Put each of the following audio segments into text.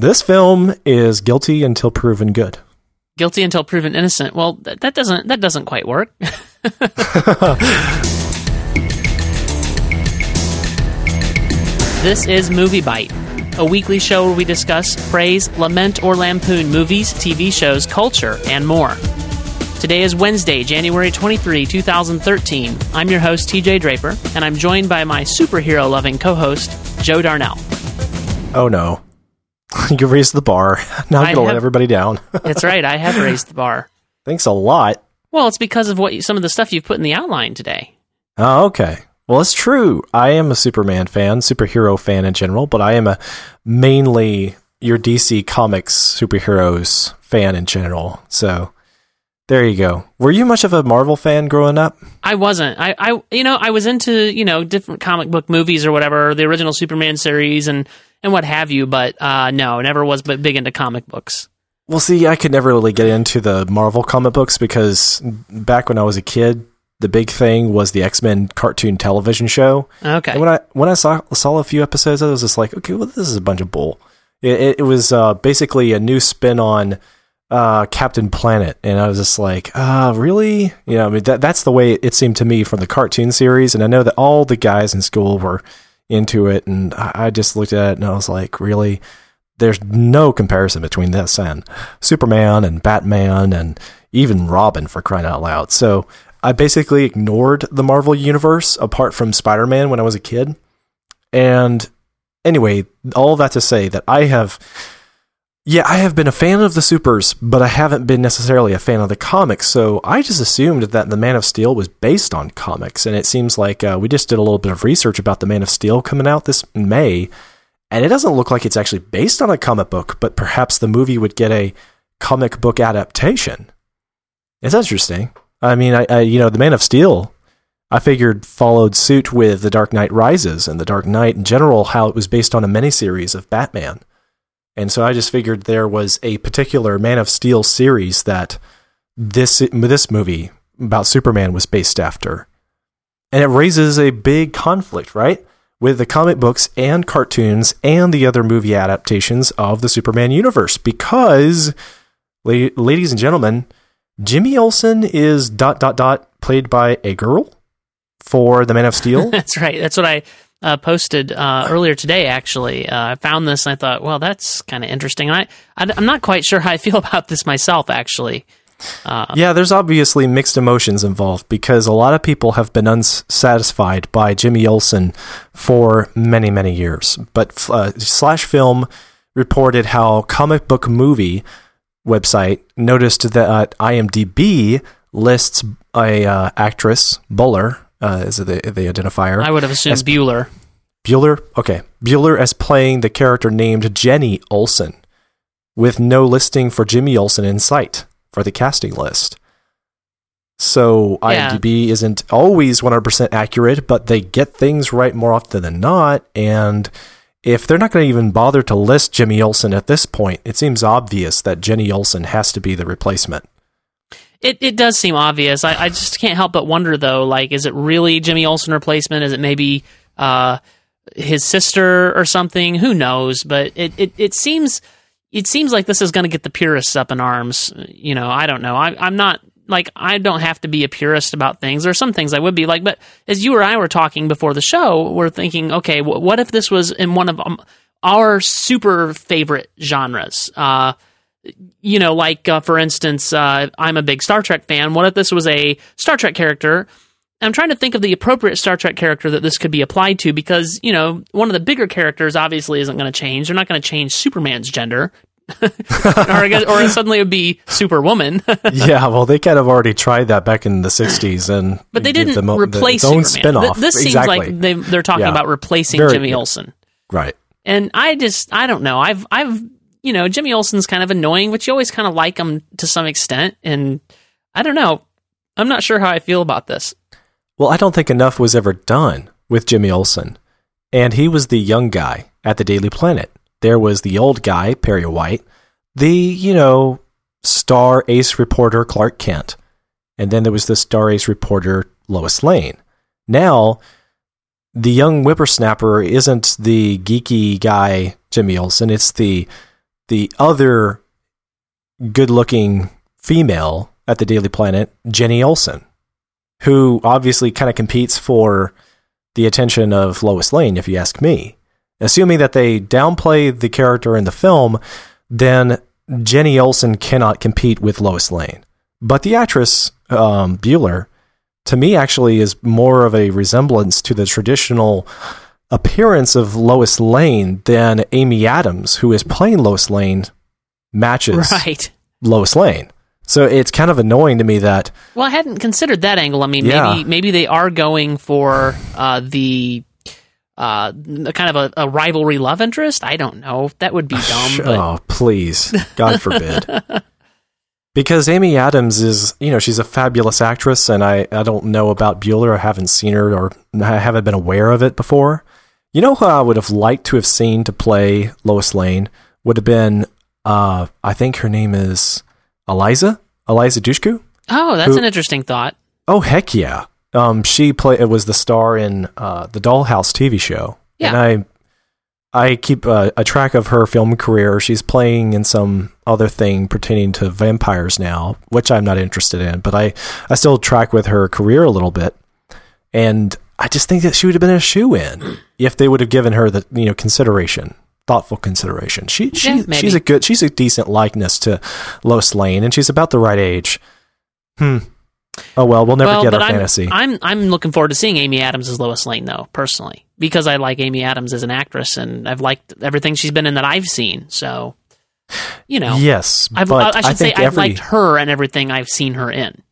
This film is guilty until proven good. Guilty until proven innocent. Well, that, that doesn't that doesn't quite work. this is MovieByte, a weekly show where we discuss, praise, lament, or lampoon movies, TV shows, culture, and more. Today is Wednesday, January 23, 2013. I'm your host, TJ Draper, and I'm joined by my superhero loving co host, Joe Darnell. Oh no. you raised the bar. Now I'm I going to let everybody down. That's right, I have raised the bar. Thanks a lot. Well, it's because of what you, some of the stuff you've put in the outline today. Oh, okay. Well, it's true. I am a Superman fan, superhero fan in general, but I am a mainly your DC Comics superheroes fan in general. So there you go. Were you much of a Marvel fan growing up? I wasn't. I, I, you know, I was into you know different comic book movies or whatever, the original Superman series and and what have you. But uh, no, never was but big into comic books. Well, see, I could never really get into the Marvel comic books because back when I was a kid, the big thing was the X Men cartoon television show. Okay. And when I when I saw saw a few episodes, I was just like, okay, well, this is a bunch of bull. It, it, was uh, basically a new spin on uh, Captain Planet, and I was just like, ah, really? You know, I mean, that that's the way it seemed to me from the cartoon series, and I know that all the guys in school were into it, and I, just looked at it and I was like, really? There's no comparison between this and Superman and Batman and even Robin for crying out loud. So I basically ignored the Marvel universe apart from Spider Man when I was a kid. And anyway, all that to say that I have, yeah, I have been a fan of the supers, but I haven't been necessarily a fan of the comics. So I just assumed that the Man of Steel was based on comics. And it seems like uh, we just did a little bit of research about the Man of Steel coming out this May. And it doesn't look like it's actually based on a comic book, but perhaps the movie would get a comic book adaptation. It's interesting. I mean, I, I you know, the Man of Steel, I figured followed suit with The Dark Knight Rises and The Dark Knight in general, how it was based on a miniseries of Batman. And so I just figured there was a particular Man of Steel series that this this movie about Superman was based after. And it raises a big conflict, right? With the comic books and cartoons and the other movie adaptations of the Superman universe because ladies and gentlemen, Jimmy Olsen is dot dot dot played by a girl for the Man of Steel. That's right. That's what I uh, posted uh, earlier today. Actually, uh, I found this and I thought, well, that's kind of interesting. And I, I, I'm not quite sure how I feel about this myself. Actually, yeah, there's obviously mixed emotions involved because a lot of people have been unsatisfied by Jimmy Olsen for many, many years. But uh, Slash Film reported how Comic Book Movie website noticed that uh, IMDb lists a uh, actress Buller uh, is the the identifier. I would have assumed As- Bueller. Bueller, okay, Bueller as playing the character named Jenny Olsen, with no listing for Jimmy Olsen in sight for the casting list. So Yeah. IMDb isn't always 100% accurate, but they get things right more often than not. And if they're not going to even bother to list Jimmy Olsen at this point, it seems obvious that Jenny Olsen has to be the replacement. It it does seem obvious. I, I just can't help but wonder though, like, is it really Jimmy Olsen replacement? Is it maybe uh, his sister or something? Who knows? But it, it, it seems it seems like this is going to get the purists up in arms. You know, I don't know. I, I'm not like I don't have to be a purist about things. There are some things I would be like, but as you or I were talking before the show, we're thinking, okay, wh- what if this was in one of um, our super favorite genres? Uh, you know, like uh, for instance, uh, I'm a big Star Trek fan. What if this was a Star Trek character? I'm trying to think of the appropriate Star Trek character that this could be applied to because, you know, one of the bigger characters obviously isn't going to change. They're not going to change Superman's gender. or, guess, or suddenly it would be Superwoman. yeah, well, they kind of already tried that back in the 60s. and but they didn't them the- replace its own Superman. Th- This seems like they, they're talking Yeah. about replacing Very- Jimmy. Olsen. right. And I just, I don't know. I've, I've, you know, Jimmy Olsen's kind of annoying, but you always kind of like him to some extent. And I don't know. I'm not sure how I feel about this. Well, I don't think enough was ever done with Jimmy Olsen. And he was the young guy at the Daily Planet. There was the old guy, Perry White, the, you know, star ace reporter, Clark Kent. And then there was the star ace reporter, Lois Lane. Now, the young whippersnapper isn't the geeky guy, Jimmy Olsen. It's the the other good-looking female at the Daily Planet, Jenny Olsen, who obviously kind of competes for the attention of Lois Lane, if you ask me. Assuming that they downplay the character in the film, then Jenny Olsen cannot compete with Lois Lane. But the actress, um, Bueller, to me actually is more of a resemblance to the traditional appearance of Lois Lane than Amy Adams, who is playing Lois Lane, matches Right. Lois Lane. So it's kind of annoying to me that Well, I hadn't considered that angle. I mean, Yeah. maybe maybe they are going for uh, the uh, kind of a, a rivalry love interest. I don't know. That would be dumb. But oh, please, God forbid. because Amy Adams is, you know, she's a fabulous actress, and I, I don't know about Bueller. I haven't seen her or I haven't been aware of it before. You know who I would have liked to have seen to play Lois Lane would have been, uh, I think her name is Eliza, Eliza Dushku. oh, that's Who- an interesting thought. Oh heck yeah! Um, she play it was the star in uh, the Dollhouse TV show, Yeah. and I I keep uh, a track of her film career. She's playing in some other thing pertaining to vampires now, which I'm not interested in, but I I still track with her career a little bit, and I just think that she would have been a shoe in if they would have given her the you know consideration. Thoughtful consideration. She she Yeah, she's a good she's a decent likeness to Lois Lane, and she's about the right age. Hmm. Oh well, we'll never well, get our I'm, fantasy. I'm I'm looking forward to seeing Amy Adams as Lois Lane, though, personally, because I like Amy Adams as an actress, and I've liked everything she's been in that I've seen. So, you know, yes, I've, but I, I should say think I've liked her and everything I've seen her in.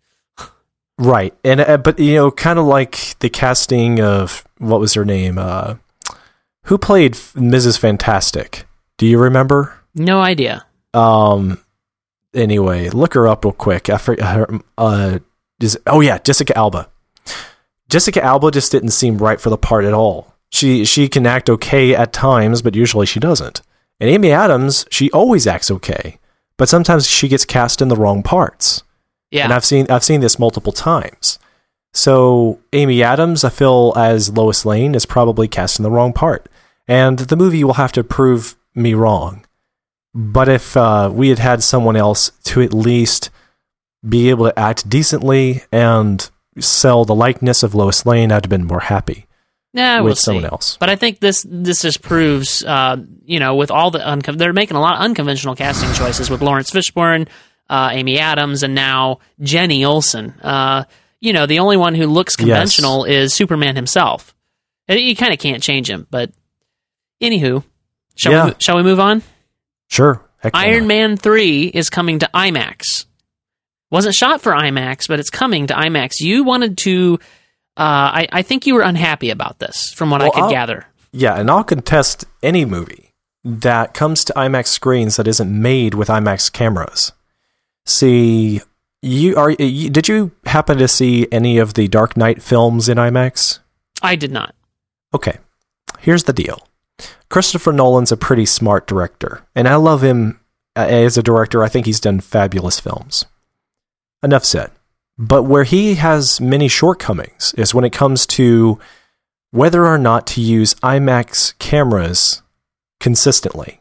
Right, and uh, but you know, kind of like the casting of what was her name? Uh, who played Mrs. Fantastic? Do you remember? No idea. Um. Anyway, look her up real quick. I forget her. Uh, is oh yeah, Jessica Alba. Jessica Alba just didn't seem right for the part at all. She she can act okay at times, but usually she doesn't. And Amy Adams, she always acts okay, but sometimes she gets cast in the wrong parts. Yeah, And I've seen I've seen this multiple times. So Amy Adams, I feel as Lois Lane is probably cast in the wrong part, and the movie will have to prove me wrong. But if uh, we had had someone else to at least be able to act decently and sell the likeness of Lois Lane, I'd have been more happy yeah, with we'll someone see. else. But I think this this just proves, uh, you know, with all the uncon- they're making a lot of unconventional casting choices with Laurence Fishburne, uh, Amy Adams, and now Jenny Olsen. Uh, you know, the only one who looks Yes. conventional is Superman himself. And You kind of can't change him, but anywho, shall Yeah. we, shall we move on? Sure, Heck Iron? Man three is coming to IMAX. Wasn't shot for IMAX, but it's coming to IMAX. You wanted to. Uh, I, I think you were unhappy about this, from what I could I'll- gather. Yeah, and I'll contest any movie that comes to IMAX screens that isn't made with IMAX cameras. See, you are. You, did you happen to see any of the Dark Knight films in IMAX? I did not. Okay, here's the deal. Christopher Nolan's a pretty smart director, and I love him uh, as a director. I think he's done fabulous films. Enough said. But where he has many shortcomings is when it comes to whether or not to use IMAX cameras consistently.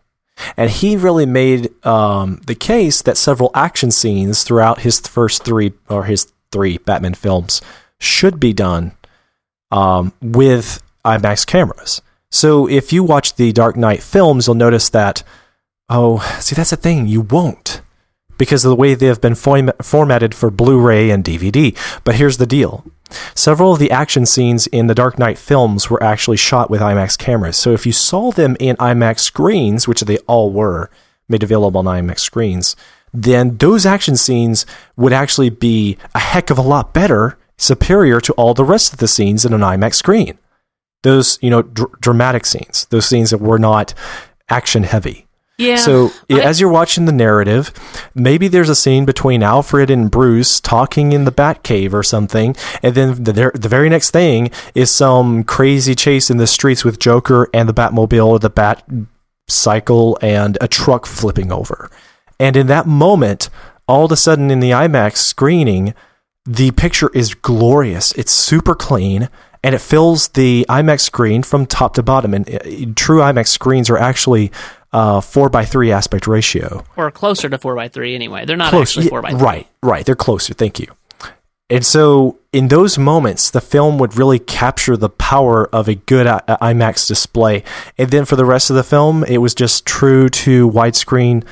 And he really made um, the case that several action scenes throughout his first three or his three Batman films should be done um, with IMAX cameras. So if you watch the Dark Knight films, you'll notice that. Oh, see, that's the thing. You won't because of the way they have been form- formatted for Blu-ray and DVD. But here's the deal: several of the action scenes in the Dark Knight films were actually shot with IMAX cameras. So if you saw them in IMAX screens, which they all were made available on IMAX screens, then those action scenes would actually be a heck of a lot better, superior to all the rest of the scenes in an IMAX screen those you know dr- dramatic scenes those scenes that were not action heavy Yeah. so I- as you're watching the narrative maybe there's a scene between alfred and bruce talking in the batcave or something and then the, the very next thing is some crazy chase in the streets with joker and the batmobile or the bat cycle and a truck flipping over and in that moment all of a sudden in the imax screening the picture is glorious. It's super clean and it fills the IMAX screen from top to bottom. And uh, true IMAX screens are actually uh, four by three aspect ratio. or closer to four by three anyway. They're not Close, actually four by three. right, right. They're closer. Thank you. And so, in those moments, the film would really capture the power of a good I- IMAX display. And then for the rest of the film, it was just true to widescreen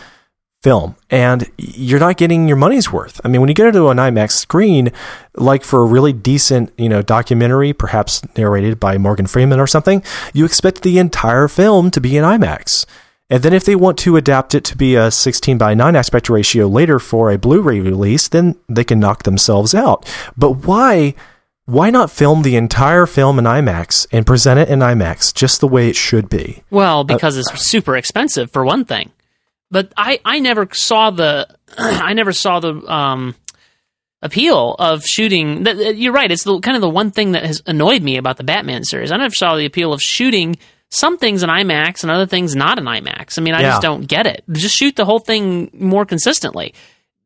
film. And you're not getting your money's worth. I mean, when you get into an IMAX screen, like for a really decent, you know, documentary, perhaps narrated by Morgan Freeman or something, you expect the entire film to be in IMAX. And then if they want to adapt it to be a 16 by 9 aspect ratio later for a Blu-ray release, then they can knock themselves out. But why why not film the entire film in IMAX and present it in IMAX just the way it should be? Well, because it's super expensive for one thing. But I, I never saw the I never saw the um, appeal of shooting. You're right. It's the, kind of the one thing that has annoyed me about the Batman series. I never saw the appeal of shooting some things in IMAX and other things not in IMAX. I mean, I Yeah. just don't get it. Just shoot the whole thing more consistently,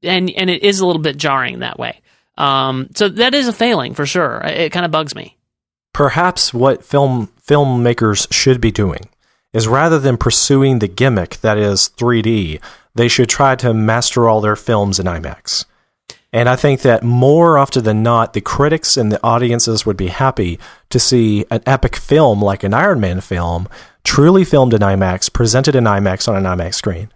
and and it is a little bit jarring that way. Um, so that is a failing for sure. It, it kind of bugs me. perhaps what film filmmakers should be doing is rather than pursuing the gimmick that is 3D, they should try to master all their films in IMAX. And I think that more often than not, the critics and the audiences would be happy to see an epic film like an Iron Man film, truly filmed in IMAX, presented in IMAX on an IMAX screen.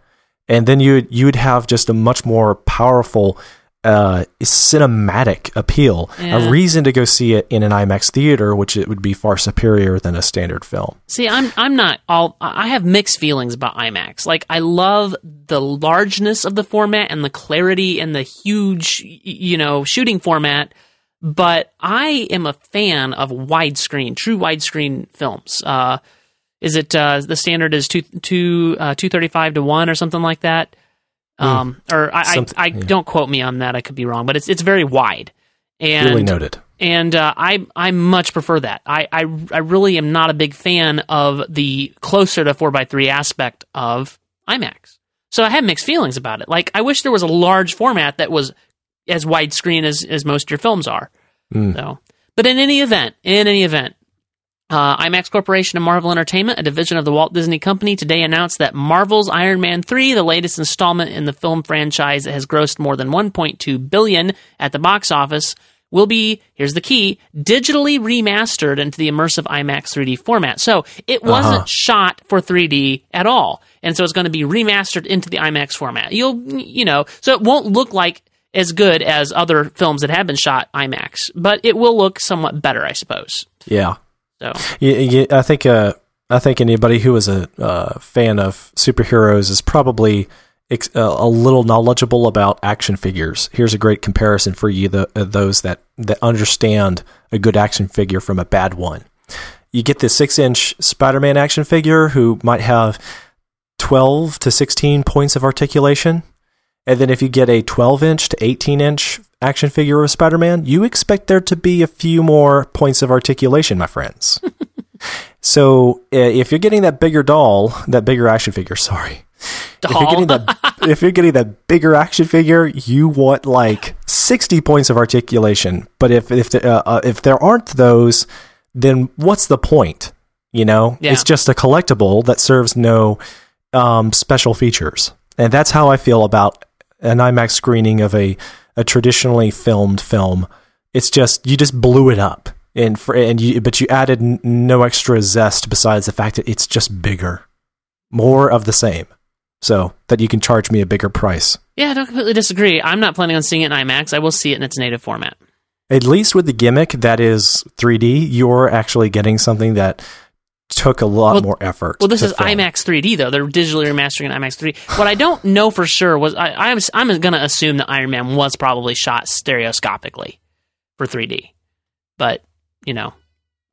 And then you'd you'd have just a much more powerful uh, cinematic appeal, Yeah. a reason to go see it in an IMAX theater, which it would be far superior than a standard film. See, I'm I'm not all. I have mixed feelings about IMAX. Like, I love the largeness of the format and the clarity and the huge, you know, shooting format. But I am a fan of widescreen, true widescreen films. Uh, is it uh, the standard is two two uh, two thirty five to one or something like that? Um, or I, I, I yeah. don't quote me on that. I could be wrong, but it's it's very wide. And Duly noted. and uh, I I much prefer that. I, I I really am not a big fan of the closer to four x three aspect of IMAX. So I have mixed feelings about it. Like I wish there was a large format that was as widescreen as as most of your films are. Mm. So, but in any event, in any event, uh, IMAX Corporation and Marvel Entertainment, a division of the Walt Disney Company, today announced that Marvel's Iron Man 3, the latest installment in the film franchise that has grossed more than 1.2 billion at the box office, will be, here's the key, digitally remastered into the immersive IMAX 3D format. So it wasn't Uh-huh. shot for 3D at all. And so it's going to be remastered into the IMAX format. You'll, you know, so it won't look like as good as other films that have been shot IMAX, but it will look somewhat better, I suppose. Yeah. So Yeah, yeah, I think uh, I think anybody who is a uh, fan of superheroes is probably ex- uh, a little knowledgeable about action figures. Here's a great comparison for you, the, uh, those that that understand a good action figure from a bad one. You get the six-inch Spider-Man action figure who might have twelve to sixteen points of articulation, and then if you get a twelve-inch to eighteen-inch action figure of Spider-Man, you expect there to be a few more points of articulation, my friends. so if you're getting that bigger doll, that bigger action figure, sorry. If you're getting that if you're getting that bigger action figure, you want like 60 points of articulation. But if if the, uh, uh, if there aren't those, then what's the point? You know, Yeah. it's just a collectible that serves no um, special features. And that's how I feel about an IMAX screening of a a traditionally filmed film. It's just you just blew it up, and for, and you but you added n- no extra zest besides the fact that it's just bigger, more of the same, so that you can charge me a bigger price. yeah, I don't completely disagree. I'm not planning on seeing it in IMAX. I will see it in its native format. At least with the gimmick that is 3D, you're actually getting something that took a lot Well- more effort. Well, this is film. IMAX 3D though. They're digitally remastering in IMAX 3D. What I don't know for sure was I, I'm I'm going to assume that Iron Man was probably shot stereoscopically for 3D, but you know,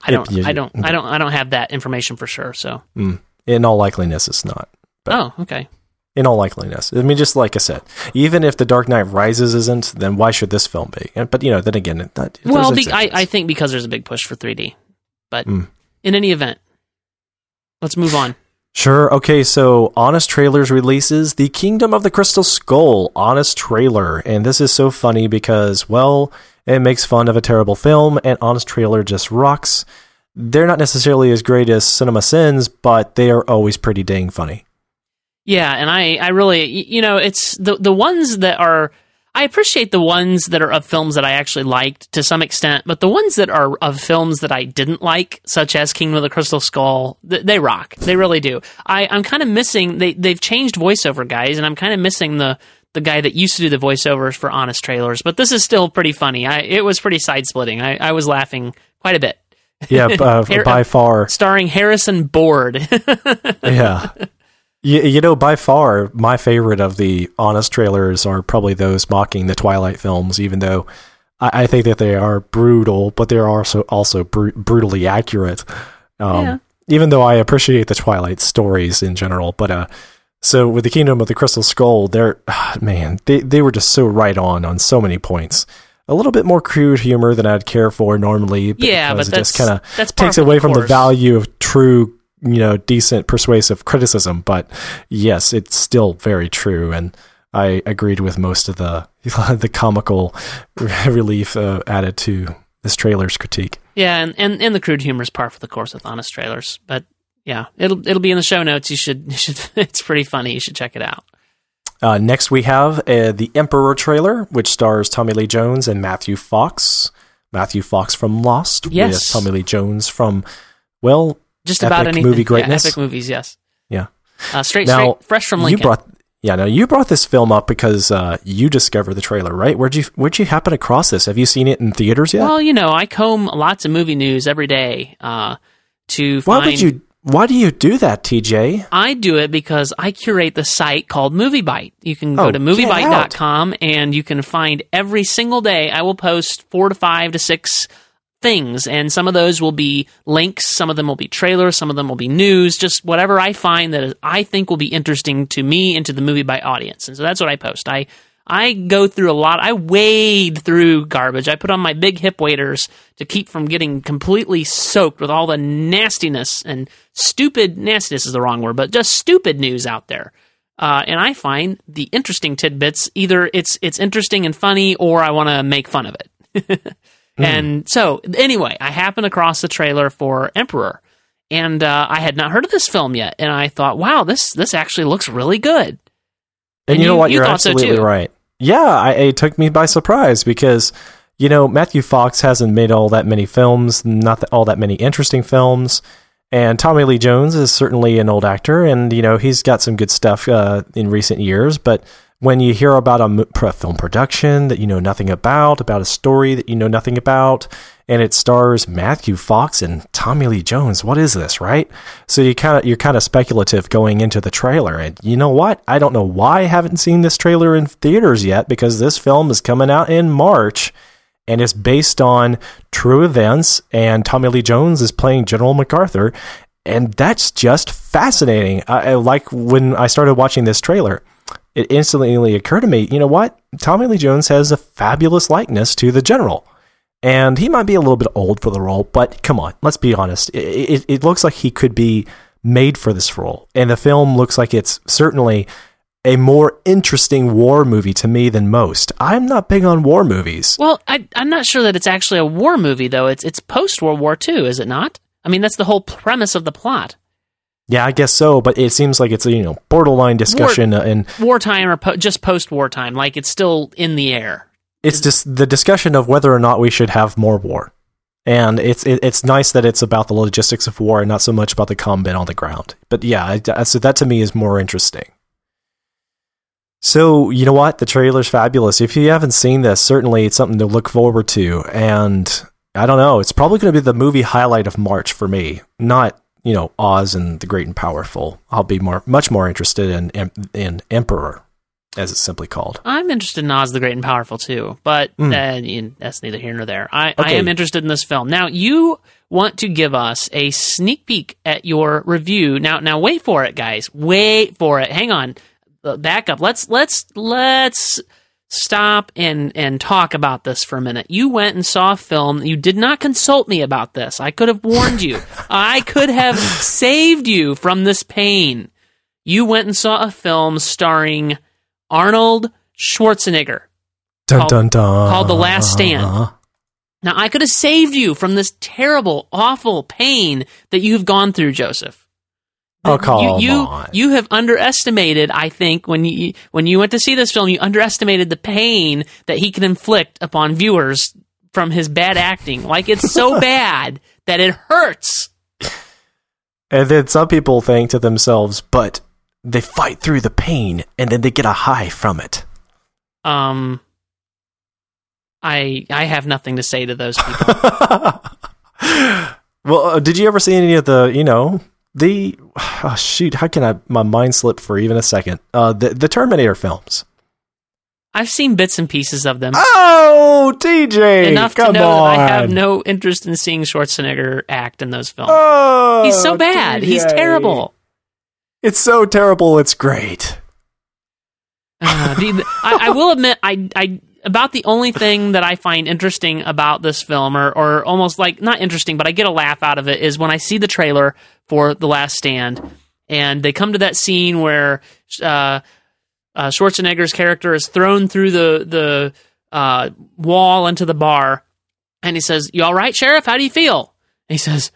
I don't yeah, I don't. I don't I don't have that information for sure. So In all likeliness, it's not. But- oh okay In all likeliness, I mean, just like I said, even if The Dark Knight Rises isn't, then why should this film be? And, but you know, then again, that, well be, I. I think because there's a big push for 3D, but Mm. in any event, let's move on. Sure. Okay. So, Honest Trailers releases The Kingdom of the Crystal Skull Honest Trailer. And this is so funny because, well, it makes fun of a terrible film, and Honest Trailer just rocks. They're not necessarily as great as CinemaSins, but they are always pretty dang funny. Yeah, and I, I really, you know, it's the the ones that are. I appreciate the ones that are of films that I actually liked to some extent, but the ones that are of films that I didn't like, such as Kingdom of the Crystal Skull, th- they rock. They really do. I, I'm kind of missing. They they've changed voiceover guys, and I'm kind of missing the the guy that used to do the voiceovers for Honest Trailers. But this is still pretty funny. I it was pretty side splitting. I, I was laughing quite a bit. Yeah, uh, by far. Starring Harrison Board. Yeah. You, you know, by far, my favorite of the honest trailers are probably those mocking the Twilight films, even though I, I think that they are brutal, but they're also also bru- brutally accurate. Um, Yeah. Even though I appreciate the Twilight stories in general, but uh, so with the Kingdom of the Crystal Skull, they're man, they they were just so right on on so many points. A little bit more crude humor than I'd care for normally. Yeah, because but it just that's- kind of takes the away from the value of true, you know, decent, persuasive criticism. But yes, it's still very true, and I agreed with most of the the comical relief uh, added to this trailer's critique. Yeah, and, and, and the crude humor is par for the course with honest trailers. But yeah, it'll it'll be in the show notes. You should you should it's pretty funny. You should check it out. Uh, next, we have uh, the Emperor trailer, which stars Tommy Lee Jones and Matthew Fox. Matthew Fox from Lost, Yes. Tommy Lee Jones from, well, Just about Epic anything. movie Yeah, greatness? epic movies, yes. yeah. Uh, straight Now, straight fresh from You brought, yeah, no, you brought this film up because uh, you discovered the trailer, right? Where'd you Where'd you happen across this? Have you seen it in theaters yet? Well, you know, I comb lots of movie news every day uh, to why find. would you? Why do you do that, TJ? I do it because I curate the site called MovieByte. You can go Oh, to moviebyte.com and you can find every single day I will post four to five to six things and some of those will be links, some of them will be trailers, some of them will be news, just whatever I find that I think will be interesting to me and to the MovieByte audience. And so that's what I post. I I go through a lot. I wade through garbage. I put on my big hip waders to keep from getting completely soaked with all the nastiness and stupid nastiness is the wrong word, but just stupid news out there. Uh, and I find the interesting tidbits either it's it's interesting and funny, or I want to make fun of it. And so, anyway, I happened across the trailer for Emperor, and uh, I had not heard of this film yet, and I thought, wow, this this actually looks really good. And, And you know you- what? you You're so absolutely too. right. Yeah, I, it took me by surprise because you know Matthew Fox hasn't made all that many films, not all that many interesting films, and Tommy Lee Jones is certainly an old actor, and you know he's got some good stuff uh, in recent years. But when you hear about a film production that you know nothing about, about a story that you know nothing about, and it stars Matthew Fox and Tommy Lee Jones, what is this, right? So you kind of you're kind of speculative going into the trailer, and you know what? I don't know why I haven't seen this trailer in theaters yet because this film is coming out in March. And it's based on true events, and Tommy Lee Jones is playing General MacArthur, and that's just fascinating. I, I like when I started watching this trailer, it instantly occurred to me, you know what? Tommy Lee Jones has a fabulous likeness to the general. And he might be a little bit old for the role, but come on, let's be honest. It, it, it looks like he could be made for this role. And the film looks like it's certainly a more interesting war movie to me than most. I'm not big on war movies. Well, I, I'm not sure that it's actually a war movie, though. It's it's post World War II, is it not? I mean, that's the whole premise of the plot. Yeah, I guess so, but it seems like it's a you know borderline discussion, uh, and Wartime or po- just post wartime, like it's still in the air. it's just the discussion of whether or not we should have more war. And it's it, it's nice that it's about the logistics of war and not so much about the combat on the ground. But yeah, I- so that to me is more interesting. So you know what, the trailer's fabulous. If you haven't seen this, certainly it's something to look forward to. And I don't know, it's probably going to be the movie highlight of March for me. Not you know Oz and the Great and Powerful. I'll be more much more interested in in, in Emperor, as it's simply called. I'm interested in Oz the Great and Powerful too, but Mm. uh, that's neither here nor there. I, I am interested in this film. Now, you want to give us a sneak peek at your review. Now, now wait for it, guys. Wait for it. Hang on. Uh, Back up. Let's let's let's stop and and talk about this for a minute. You went and saw a film. You did not consult me about this. I could have warned you. I could have saved you from this pain. You went and saw a film starring Arnold Schwarzenegger. Dun Called- dun dun. called The Last Stand. Now, I could have saved you from this terrible, awful pain that you've gone through, Joseph. Oh, come you, you, on. You have underestimated, I think, when you when you went to see this film, you underestimated the pain that he can inflict upon viewers from his bad acting. Like it's so bad that it hurts. And then some people think to themselves, but they fight through the pain and then they get a high from it. Um, I I have nothing to say to those people. well, uh, did you ever see any of the, you know, the oh, shoot, how can I my mind slip for even a second? Uh the the Terminator films. I've seen bits and pieces of them. Oh, TJ, Enough come to know on. that I have no interest in seeing Schwarzenegger act in those films. Oh, He's so bad. He's terrible. It's so terrible. It's great. Uh, the, I, I will admit, I, I about the only thing that I find interesting about this film, or or almost like not interesting, but I get a laugh out of it, is when I see the trailer for The Last Stand, and they come to that scene where uh, uh, Schwarzenegger's character is thrown through the the uh, wall into the bar, and he says, "You all right, Sheriff? How do you feel?" And he says,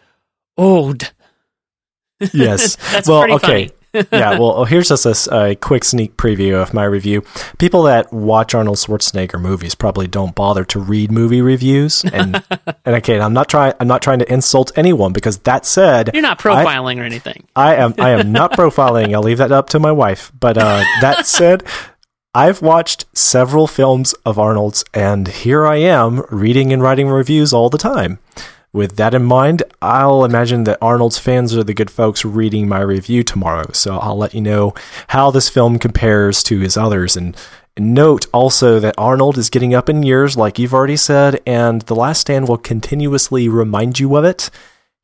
"Old." Yes. That's well, pretty okay. funny. Yeah, well, oh, here's just a quick sneak preview of my review. People that watch Arnold Schwarzenegger movies probably don't bother to read movie reviews, and and again, I'm not trying I'm not trying to insult anyone because that said, You're not I- profiling or anything. I am I am not profiling. I'll leave that up to my wife. But uh, that said, I've watched several films of Arnold's, and here I am reading and writing reviews all the time. With that in mind, I'll imagine that Arnold's fans are the good folks reading my review tomorrow. So I'll let you know how this film compares to his others. And note also that Arnold is getting up in years, like you've already said, and The Last Stand will continuously remind you of it.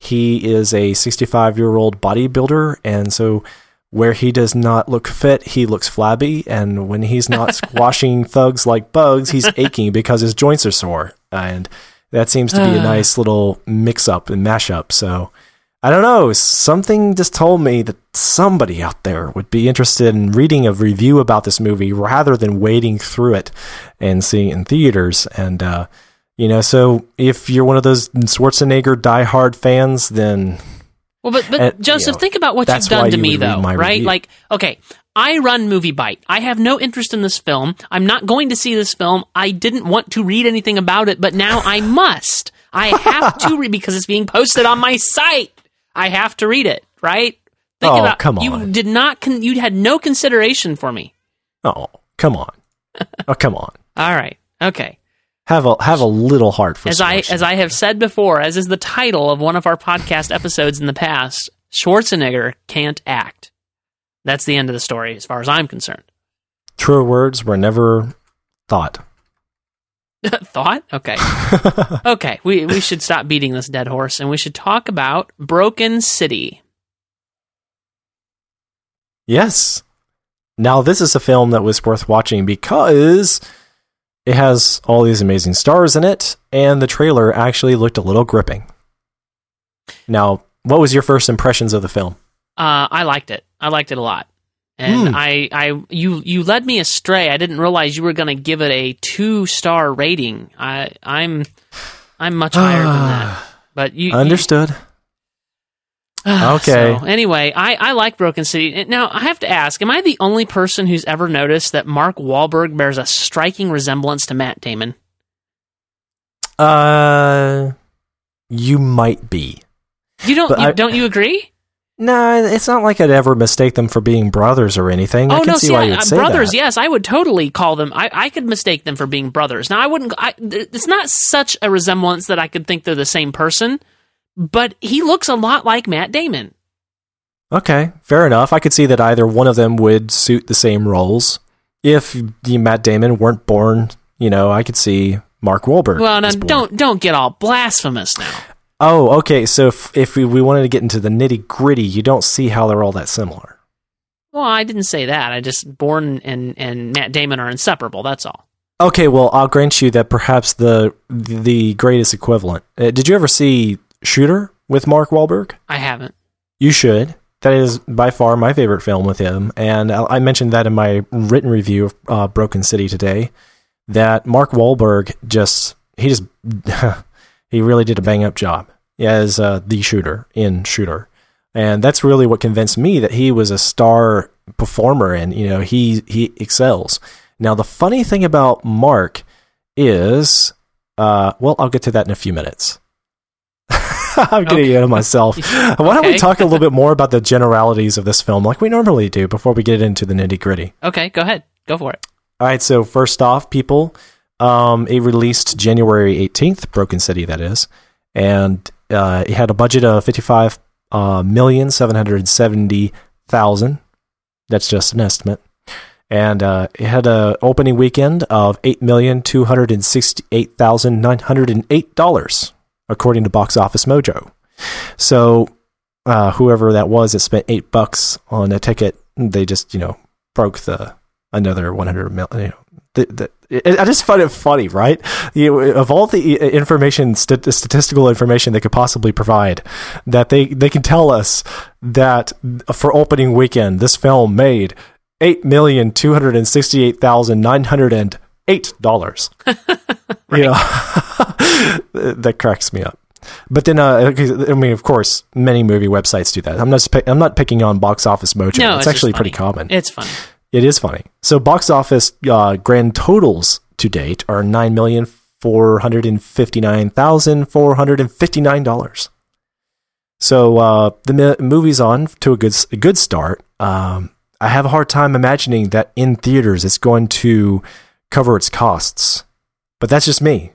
He is a 65 year old bodybuilder, and so where he does not look fit, he looks flabby, and when he's not squashing thugs like bugs, he's aching because his joints are sore. And that seems to be a nice little mix up and mashup. So I don't know. Something just told me that somebody out there would be interested in reading a review about this movie rather than wading through it and seeing it in theaters. And, uh, you know, so if you're one of those Schwarzenegger diehard fans, then Well, but but And, you Joseph, know, think about what you've done to me, though, right? review. Like, okay, I run MovieByte. I have no interest in this film. I'm not going to see this film. I didn't want to read anything about it, but now I must. I have to read because it's being posted on my site. I have to read it, right? Think Oh, about come You did not. Con- you had no consideration for me. oh, come on, oh, come on, All right. Okay. have a have a little heart for as I as I have said before, as is the title of one of our podcast episodes in the past, Schwarzenegger can't act. That's the end of the story, as far as I'm concerned. Truer words were never thought. Thought? Okay. okay. We we should stop beating this dead horse and we should talk about Broken City. Yes. Now, this is a film that was worth watching because it has all these amazing stars in it, and the trailer actually looked a little gripping. Now, what was your first impressions of the film? Uh, I liked it. I liked it a lot. And Hmm. I, I, you, you led me astray. I didn't realize you were going to give it a two star rating. I, I'm, I'm much higher than that. But you, you- Understood. Okay. So, anyway, I, I like Broken City. Now, I have to ask, am I the only person who's ever noticed that Mark Wahlberg bears a striking resemblance to Matt Damon? Uh, you might be. You don't, you, I- don't you agree? No, it's not like I'd ever mistake them for being brothers or anything. I oh can no, see see, why I, you'd uh, say brothers. that. Yes, I would totally call them. I, I could mistake them for being brothers. Now, I wouldn't. I, it's not such a resemblance that I could think they're the same person. But he looks a lot like Matt Damon. Okay, fair enough. I could see that either one of them would suit the same roles. If the Matt Damon weren't born, you know, I could see Mark Wahlberg. Well, now don't don't get all blasphemous now. Oh, okay. So if if we, we wanted to get into the nitty gritty, you don't see how they're all that similar. Well, I didn't say that. I just Bourne and and Matt Damon are inseparable. That's all. Okay, well, I'll grant you that perhaps the the greatest equivalent. Uh, did you ever see Shooter with Mark Wahlberg? I haven't. You should. That is by far my favorite film with him, and I I mentioned that in my written review of uh, Broken City today. That Mark Wahlberg just he just he really did a bang up job as uh, the shooter in Shooter. and that's really what convinced me that he was a star performer, and you know he he excels. Now the funny thing about Mark is, uh, well, I'll get to that in a few minutes. I'm getting Okay. ahead of myself. Why don't we talk a little bit more about the generalities of this film, like we normally do, before we get into the nitty gritty? Okay, go ahead. Go for it. All right, so first off, people, um, it released January 18th, Broken City, that is, and uh, it had a budget of 55 uh, million seven hundred seventy thousand. That's just an estimate, and uh, it had a opening weekend of eight million two hundred and sixty-eight thousand nine hundred and eight dollars, according to Box Office Mojo. So, uh, whoever that was that spent eight bucks on a ticket, they just you know broke the another 100 million. You know, the, the, it, I just find it funny, right? You, of all the information, st- statistical information they could possibly provide, that they, they can tell us that for opening weekend, this film made eight million two hundred and sixty-eight thousand nine hundred and eight dollars. You know, that cracks me up. But then, uh, I mean, of course, many movie websites do that. I'm not. I'm not picking on Box Office Mojo. No, it's, it's actually pretty common. It's funny. It is funny. So box office uh, grand totals to date are nine million four hundred and fifty nine thousand four hundred and fifty nine dollars. So uh, the mi- movie's on to a good a good start. Um, I have a hard time imagining that in theaters it's going to cover its costs, but that's just me.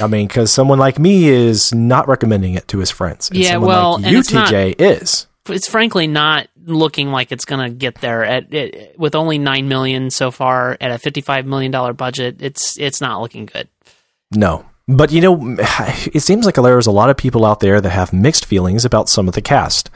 I mean, because someone like me is not recommending it to his friends. and Yeah, someone well, like you, it's not- TJ, is. It's frankly not looking like it's going to get there at it, with only 9 million so far at a 55 million dollar budget. It's it's not looking good. No. But you know, it seems like there's a lot of people out there that have mixed feelings about some of the cast.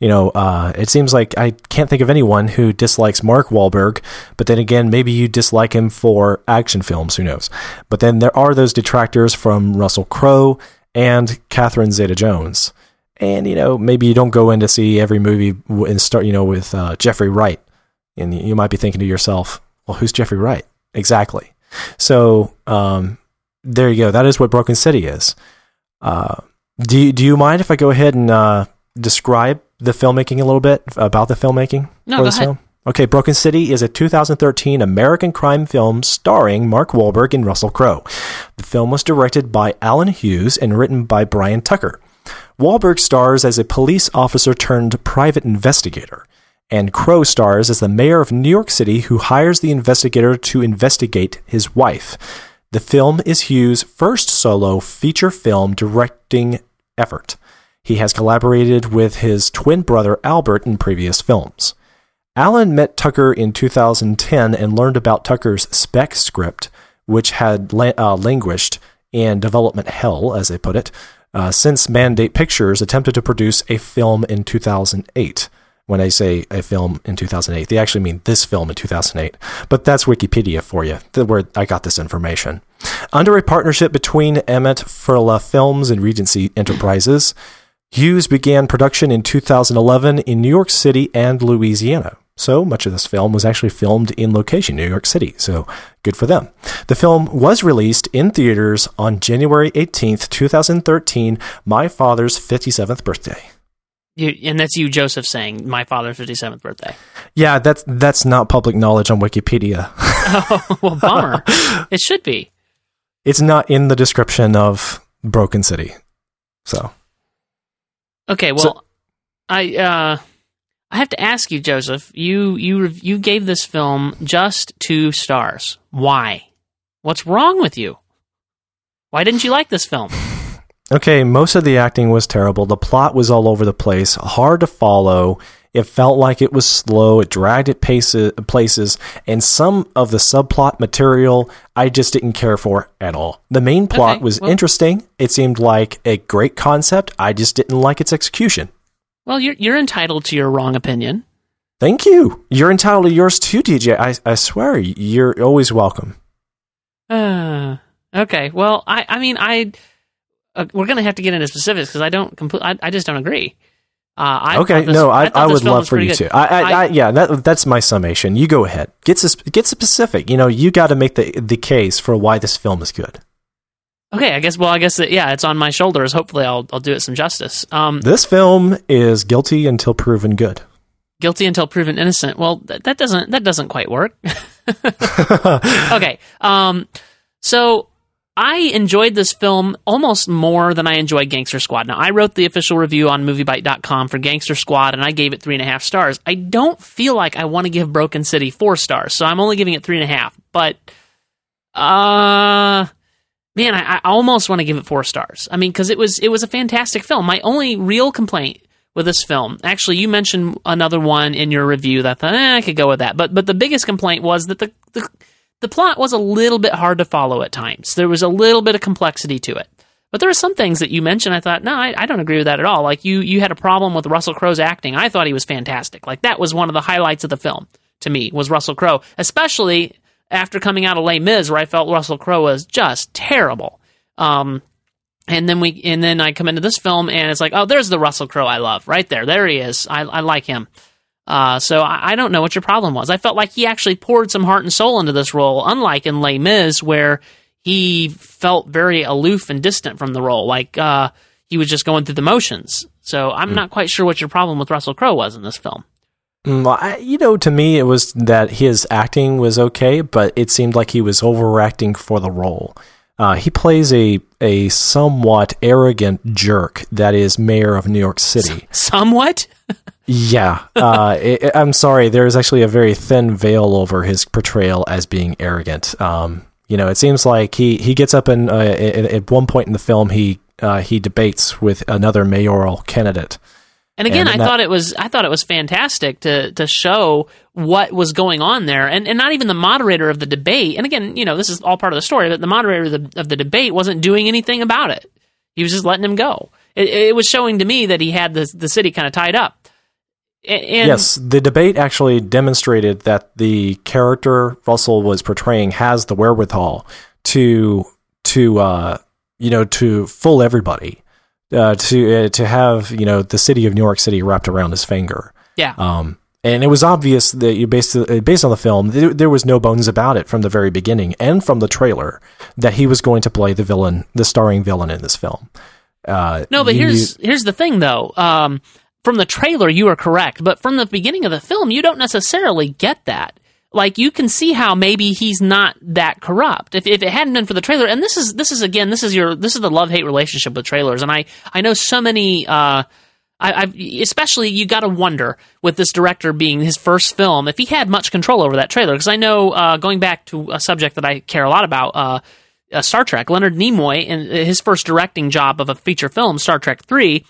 You know, uh, it seems like I can't think of anyone who dislikes Mark Wahlberg, but then again, maybe you dislike him for action films, who knows? But then there are those detractors from Russell Crowe and Catherine Zeta Jones. And, you know, maybe you don't go in to see every movie and start, you know, with uh, Jeffrey Wright. And you might be thinking to yourself, well, who's Jeffrey Wright? Exactly. So, um, there you go. That is what Broken City is. Uh, do you, do you mind if I go ahead and uh, describe the filmmaking a little bit about the filmmaking No, for this ahead. film? Okay, Broken City is a 2013 American crime film starring Mark Wahlberg and Russell Crowe. The film was directed by Allen Hughes and written by Brian Tucker. Wahlberg stars as a police officer turned private investigator, and Crowe stars as the mayor of New York City who hires the investigator to investigate his wife. The film is Hughes' first solo feature film directing effort. He has collaborated with his twin brother Albert in previous films. Allen met Tucker in 2010 and learned about Tucker's spec script, which had la- uh, languished in development hell, as they put it, uh, since Mandate Pictures attempted to produce a film in 2008. When I say a film in 2008, they actually mean this film in 2008. But that's Wikipedia for you, where I got this information. Under a partnership between Emmett Furla Films and Regency Enterprises, Hughes began production in 2011 in New York City and Louisiana. So much of this film was actually filmed in location, New York City. So good for them. The film was released in theaters on January 18th, 2013, my father's 57th birthday. You, and that's you, Joseph, saying my father's 57th birthday. Yeah, that's that's not public knowledge on Wikipedia. Oh, well, bummer. it should be. It's not in the description of Broken City. So Okay, well, So- I uh, I have to ask you, Joseph. You you you gave this film just two stars. Why? What's wrong with you? Why didn't you like this film? Okay, most of the acting was terrible. The plot was all over the place, hard to follow. It felt like it was slow. It dragged at paces, uh, places, and some of the subplot material I just didn't care for at all. The main plot Okay, was well- interesting. It seemed like a great concept. I just didn't like its execution. Well, you're you're entitled to your wrong opinion. Thank you. You're entitled to yours too, DJ. I, I swear, you're always welcome. Uh, okay. Well, I I mean I uh, we're gonna have to get into specifics because I don't complete. I, I just don't agree. Uh, I okay, this- no, I, thought I, would love for you good. to. I, I, I, I- yeah, that, that's my summation. You go ahead. Get get specific. You know, you got to make the the case for why this film is good. Okay, I guess. Well, I guess that, yeah, it's on my shoulders. Hopefully, I'll I'll do it some justice. Um, This film is guilty until proven good. guilty until proven innocent. Well, that, that doesn't that doesn't quite work. okay. Um, so I enjoyed this film almost more than I enjoyed Gangster Squad. Now, I wrote the official review on MovieByte.com for Gangster Squad, and I gave it three and a half stars. I don't feel like I want to give Broken City four stars, so I'm only giving it three and a half. But, uh, man, I, I almost want to give it four stars. I mean, because it was it was a fantastic film. My only real complaint with this film, actually, you mentioned another one in your review that I thought eh, I could go with that. But but the biggest complaint was that the, the the plot was a little bit hard to follow at times. There was a little bit of complexity to it. But there were some things that you mentioned. I thought, no, I, I don't agree with that at all. Like you, you had a problem with Russell Crowe's acting. I thought he was fantastic. Like that was one of the highlights of the film to me was Russell Crowe, especially after coming out of Les Mis, where I felt Russell Crowe was just terrible. Um, and then we, and then I come into this film, and it's like, oh, there's the Russell Crowe I love, right there. There he is. I, I like him. Uh, so I, I don't know what your problem was. I felt like he actually poured some heart and soul into this role, unlike in Les Mis, where he felt very aloof and distant from the role, like uh, he was just going through the motions. So I'm not quite sure what your problem with Russell Crowe was in this film. Mm, well, I, you know, to me, it was that his acting was okay, but it seemed like he was overacting for the role. Uh, he plays a a somewhat arrogant jerk that is mayor of New York City. Somewhat. Yeah, uh, it, I'm sorry. There is actually a very thin veil over his portrayal as being arrogant. Um, you know, it seems like he he gets up and uh, at, at one point in the film he uh, he debates with another mayoral candidate. And again, And I that- thought it was I thought it was fantastic to to show what was going on there, and and not even the moderator of the debate. And again, you know, this is all part of the story, but the moderator of the, of the debate wasn't doing anything about it. He was just letting him go. It, it was showing to me that he had the the city kind of tied up. And yes, the debate actually demonstrated that the character Russell was portraying has the wherewithal to to uh, you know to fool everybody, uh, to uh, to have you know the city of New York City wrapped around his finger. yeah, Um, and it was obvious that you based uh, based on the film, there, there was no bones about it from the very beginning and from the trailer that he was going to play the villain, the starring villain in this film. Uh, No, but you- here's here's the thing though. Um, from the trailer, you are correct, but from the beginning of the film, you don't necessarily get that. Like you can see how maybe he's not that corrupt. If if it hadn't been for the trailer, and this is this is again this is your this is the love hate relationship with trailers, and I I know so many. Uh, I, I've especially you got to wonder with this director being his first film if he had much control over that trailer because I know uh, going back to a subject that I care a lot about. Uh, uh, Star Trek. Leonard Nimoy, in his first directing job of a feature film, Star Trek Three,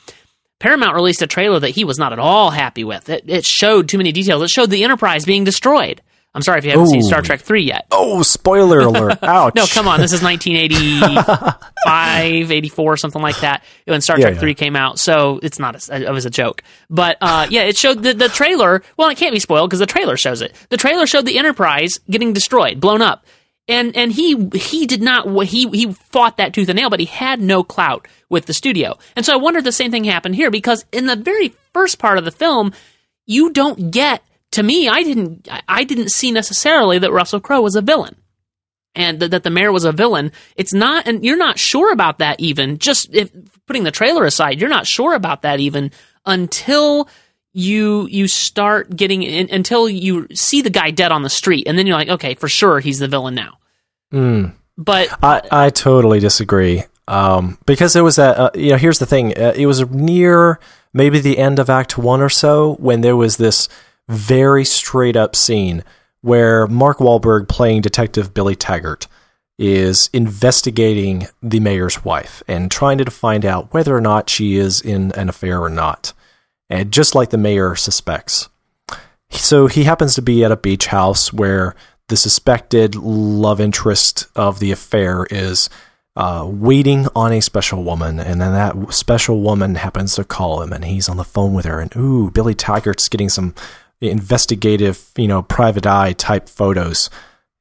Paramount released a trailer that he was not at all happy with. It, it showed too many details. It showed the Enterprise being destroyed. I'm sorry if you haven't seen Star Trek Three yet. oh, spoiler alert! Ouch! No, come on. This is 1985, 84, something like that when Star Yeah, Trek yeah. 3 came out. So it's not, a, it was a joke. But uh, yeah, it showed the, the trailer. Well, it can't be spoiled because the trailer shows it. The trailer showed the Enterprise getting destroyed, blown up. And and he he did not he he fought that tooth and nail, but he had no clout with the studio. And so I wonder if the same thing happened here because in the very first part of the film, you don't get to me. I didn't I- didn't see necessarily that Russell Crowe was a villain and th- that the mayor was a villain. It's not, and you're not sure about that even. Just if putting the trailer aside, you're not sure about that even until you you start getting in, until you see the guy dead on the street, and then you're like, okay, for sure he's the villain now. Mm. But I, I totally disagree. Um, because there was that, uh, you know, here's the thing. Uh, it was near maybe the end of Act One or so when there was this very straight up scene where Mark Wahlberg playing Detective Billy Taggart is investigating the mayor's wife and trying to find out whether or not she is in an affair or not. And just like the mayor suspects. So he happens to be at a beach house where the suspected love interest of the affair is uh, waiting on a special woman, and then that special woman happens to call him, and he's on the phone with her, and ooh, Billy Taggart's getting some investigative, you know, private eye type photos.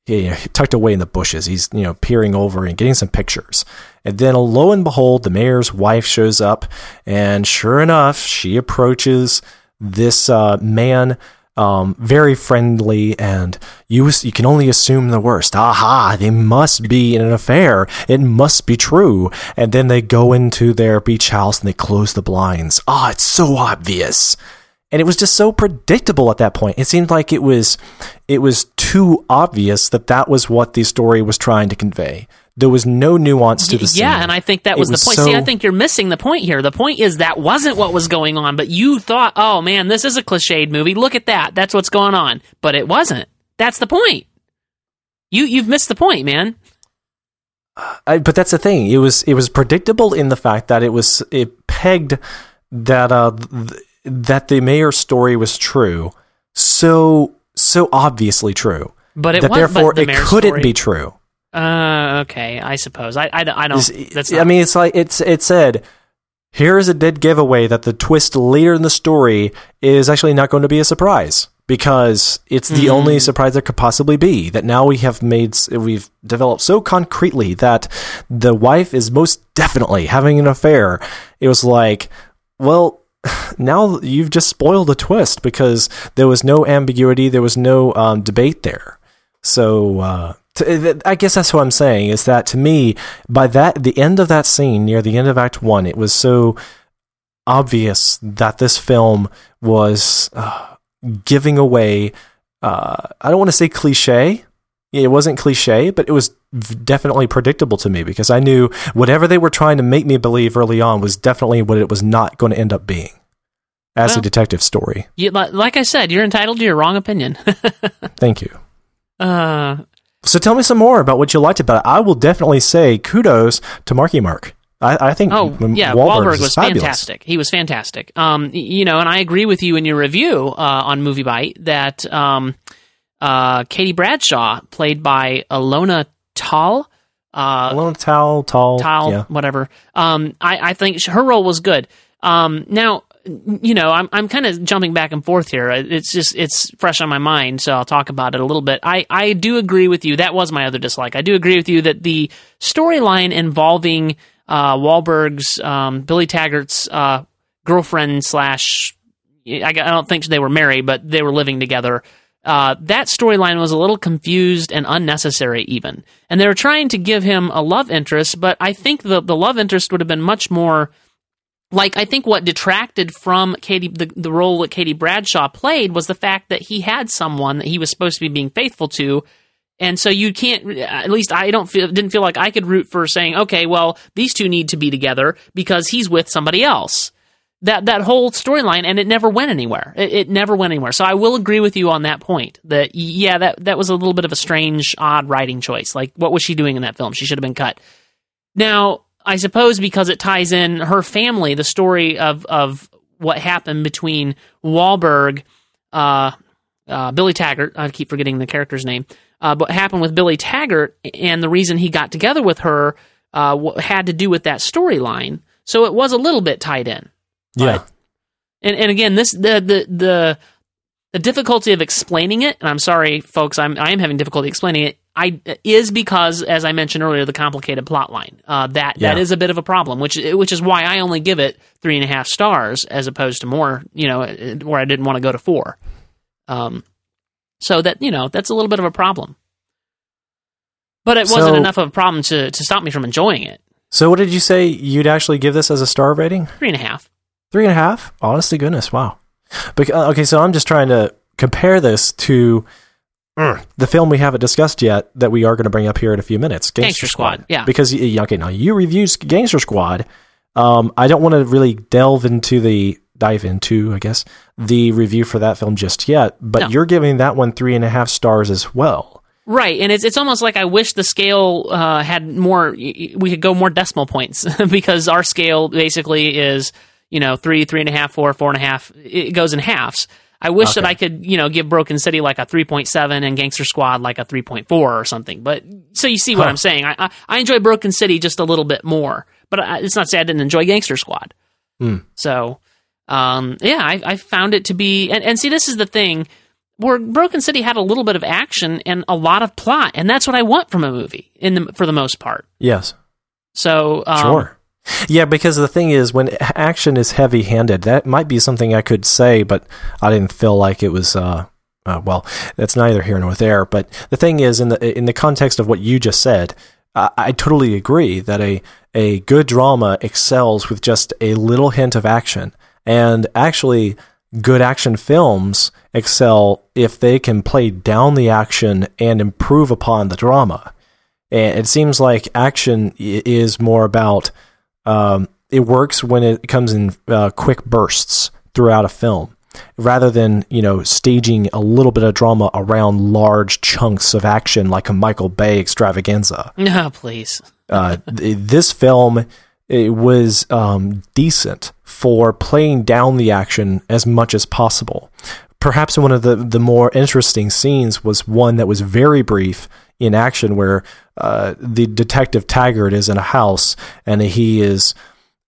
you know, tucked away in the bushes. He's, you know, peering over and getting some pictures. And then lo and behold, the mayor's wife shows up, and sure enough, she approaches this uh, man um, very friendly, and you you can only assume the worst. Aha! They must be in an affair. It must be true. And then they go into their beach house and they close the blinds. Ah, it's so obvious. And it was just so predictable at that point. It seemed like it was it was too obvious that that was what the story was trying to convey. There was no nuance to the scene. Yeah, and I think that was, was the point. so- See, I think you're missing the point here. The point is that wasn't what was going on, but you thought, oh man, this is a cliched movie. Look at that. That's what's going on. But it wasn't. That's the point. You you've missed the point, man. I, but that's the thing. It was it was predictable in the fact that it was it pegged that uh th- that the mayor's story was true, so so obviously true But it that was therefore but the it couldn't story- be true. Uh, okay, I suppose. I, I, I don't. That's I mean, it's like it's it said. Here is a dead giveaway that the twist later in the story is actually not going to be a surprise because it's the Hmm. only surprise there could possibly be. That now we have made we've developed so concretely that the wife is most definitely having an affair. It was like, well, now you've just spoiled the twist because there was no ambiguity, there was no um, debate there. So uh, t- th- I guess that's what I'm saying is that to me, by that the end of that scene near the end of Act One, it was so obvious that this film was uh, giving away. Uh, I don't want to say cliche. It wasn't cliche, but it was definitely predictable to me because I knew whatever they were trying to make me believe early on was definitely what it was not going to end up being as Well- a detective story. you, like I said, you're entitled to your wrong opinion. Thank you. uh, So tell me some more about what you liked about it. I will definitely say kudos to Marky Mark. I, I think Oh yeah, Wahlberg Wahlberg was fabulous. fantastic. He was fantastic. Um, you know, and I agree with you in your review uh, on MovieByte that um, uh, Katie Bradshaw, played by Alona Tal, uh, Alone towel, tall, Tall, yeah. whatever. Um, I, I think her role was good. Um, now, you know, I'm I'm kind of jumping back and forth here. It's just it's fresh on my mind, so I'll talk about it a little bit. I I do agree with you. That was my other dislike. I do agree with you that the storyline involving uh, Wahlberg's um, Billy Taggart's uh, girlfriend slash I, I don't think they were married, but they were living together. Uh, that storyline was a little confused and unnecessary, even. And they were trying to give him a love interest, but I think the the love interest would have been much more like I think what detracted from Katie the, the role that Katie Bradshaw played was the fact that he had someone that he was supposed to be being faithful to. And so you can't at least I don't feel didn't feel like I could root for saying, okay, well, these two need to be together because he's with somebody else. That that whole storyline and it never went anywhere. It, it never went anywhere. So I will agree with you on that point. That yeah, that that was a little bit of a strange, odd writing choice. Like what was she doing in that film? She should have been cut. Now, I suppose because it ties in her family, the story of of what happened between Wahlberg, uh, uh, Billy Taggart. I keep forgetting the character's name. Uh, but happened with Billy Taggart and the reason he got together with her uh, had to do with that storyline. So it was a little bit tied in. Yeah. But- and and again, this the the the the difficulty of explaining it, and I'm sorry, folks, I'm I am having difficulty explaining it. I is because, as I mentioned earlier, the complicated plot line. Uh, that that Yeah. is a bit of a problem, which which is why I only give it three and a half stars as opposed to more. You know, where I didn't want to go to four. Um, so that you know that's a little bit of a problem. But it wasn't So- enough of a problem to to stop me from enjoying it. So what did you say you'd actually give this as a star rating? Three and a half. Three and a half? Honest to goodness, wow. Bec- uh, okay, so I'm just trying to compare this to mm, the film we haven't discussed yet that we are going to bring up here in a few minutes, Gangster, Gangster Squad, yeah. Because okay, now you reviewed Gangster Squad. Um, I don't want to really delve into the dive into, I guess, the review for that film just yet. But No. you're giving that one three and a half stars as well. Right, and it's it's almost like I wish the scale uh, had more. We could go more decimal points because our scale basically is you know three, three and a half, four, four and a half. It goes in halves. I wish that I could you know give Broken City like a three point seven and Gangster Squad like a three point four or something. But so you see what Huh. I'm saying. I, I I enjoy Broken City just a little bit more, but I, it's not to say I didn't enjoy Gangster Squad. Hmm. So um, yeah, I, I found it to be and, and see this is the thing where Broken City had a little bit of action and a lot of plot, and that's what I want from a movie in the for the most part. Yes, So um, sure. Yeah, because the thing is, when action is heavy-handed, that might be something I could say, but I didn't feel like it was. Uh, uh, well, that's neither here nor there. But the thing is, in the in the context of what you just said, I, I totally agree that a a good drama excels with just a little hint of action, and actually, good action films excel if they can play down the action and improve upon the drama. And it seems like action is more about um, it works when it comes in uh, quick bursts throughout a film rather than you know staging a little bit of drama around large chunks of action like a Michael Bay extravaganza. No, please. uh, th- this film it was um, decent for playing down the action as much as possible. Perhaps one of the the more interesting scenes was one that was very brief in action, where uh, the detective Taggart is in a house and he is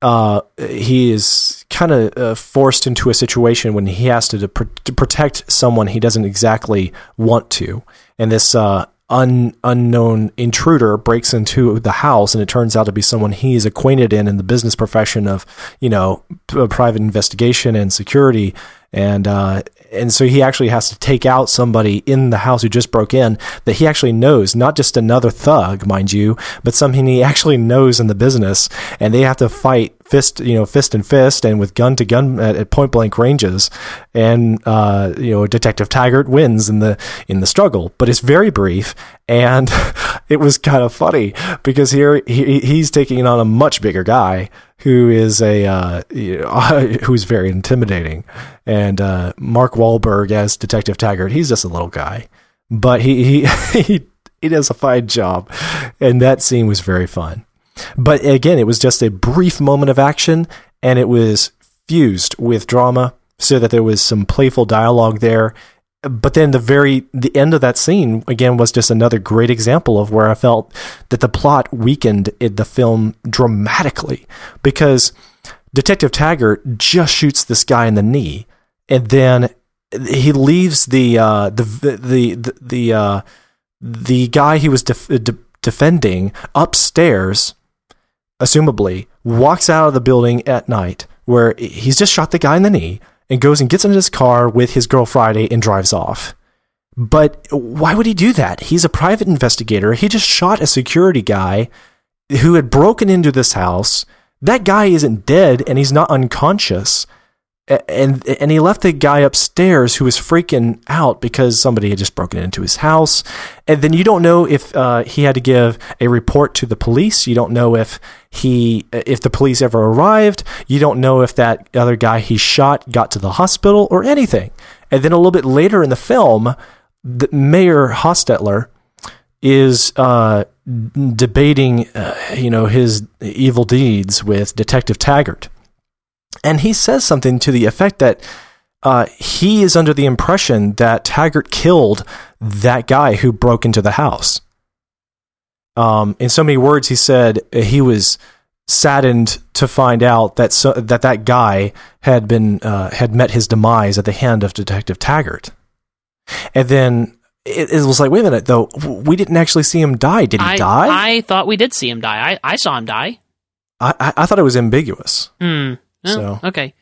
uh, he is kind of uh, forced into a situation when he has to, to, to, protect someone he doesn't exactly want to, and this uh, un, unknown intruder breaks into the house, and it turns out to be someone he's acquainted in in the business profession of you know private investigation and security, and uh, and so he actually has to take out somebody in the house who just broke in that he actually knows, not just another thug, mind you, but something he actually knows in the business, and they have to fight fist, you know, fist and fist, and with gun to gun at, point blank ranges, and uh, you know, Detective Taggart wins in the in the struggle, but it's very brief, and it was kind of funny because here he, he's taking on a much bigger guy who is a uh, who's very intimidating, and uh, Mark Wahlberg as Detective Taggart, he's just a little guy, but he he he, he does a fine job, and that scene was very fun. But again, it was just a brief moment of action, and it was fused with drama, so that there was some playful dialogue there. But then the very the end of that scene again was just another great example of where I felt that the plot weakened the film dramatically. Because Detective Taggart just shoots this guy in the knee and then he leaves the uh, the the the the, uh, the guy he was def- de- defending upstairs assumably walks out of the building at night where he's just shot the guy in the knee and goes and gets into his car with his girl Friday and drives off. But why would he do that? He's a private investigator. He just shot a security guy who had broken into this house. That guy isn't dead and he's not unconscious and and he left the guy upstairs who was freaking out because somebody had just broken into his house and then you don't know if uh, he had to give a report to the police you don't know if he if the police ever arrived you don't know if that other guy he shot got to the hospital or anything and then a little bit later in the film the mayor hostetler is uh, debating uh, you know his evil deeds with detective taggart and he says something to the effect that uh, he is under the impression that Taggart killed that guy who broke into the house. Um, in so many words, he said he was saddened to find out that so, that that guy had been uh, had met his demise at the hand of Detective Taggart. And then it, it, was like, wait a minute, though, we didn't actually see him die. Did he I, die? I thought we did see him die. I, I saw him die. I, I, I thought it was ambiguous. Hmm. Oh, so okay.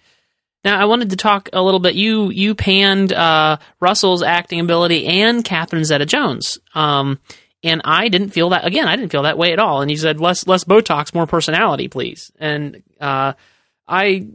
Now I wanted to talk a little bit. You you panned uh, Russell's acting ability and Catherine Zeta-Jones, um, and I didn't feel that. Again, I didn't feel that way at all. And he said less less Botox, more personality, please. And uh, I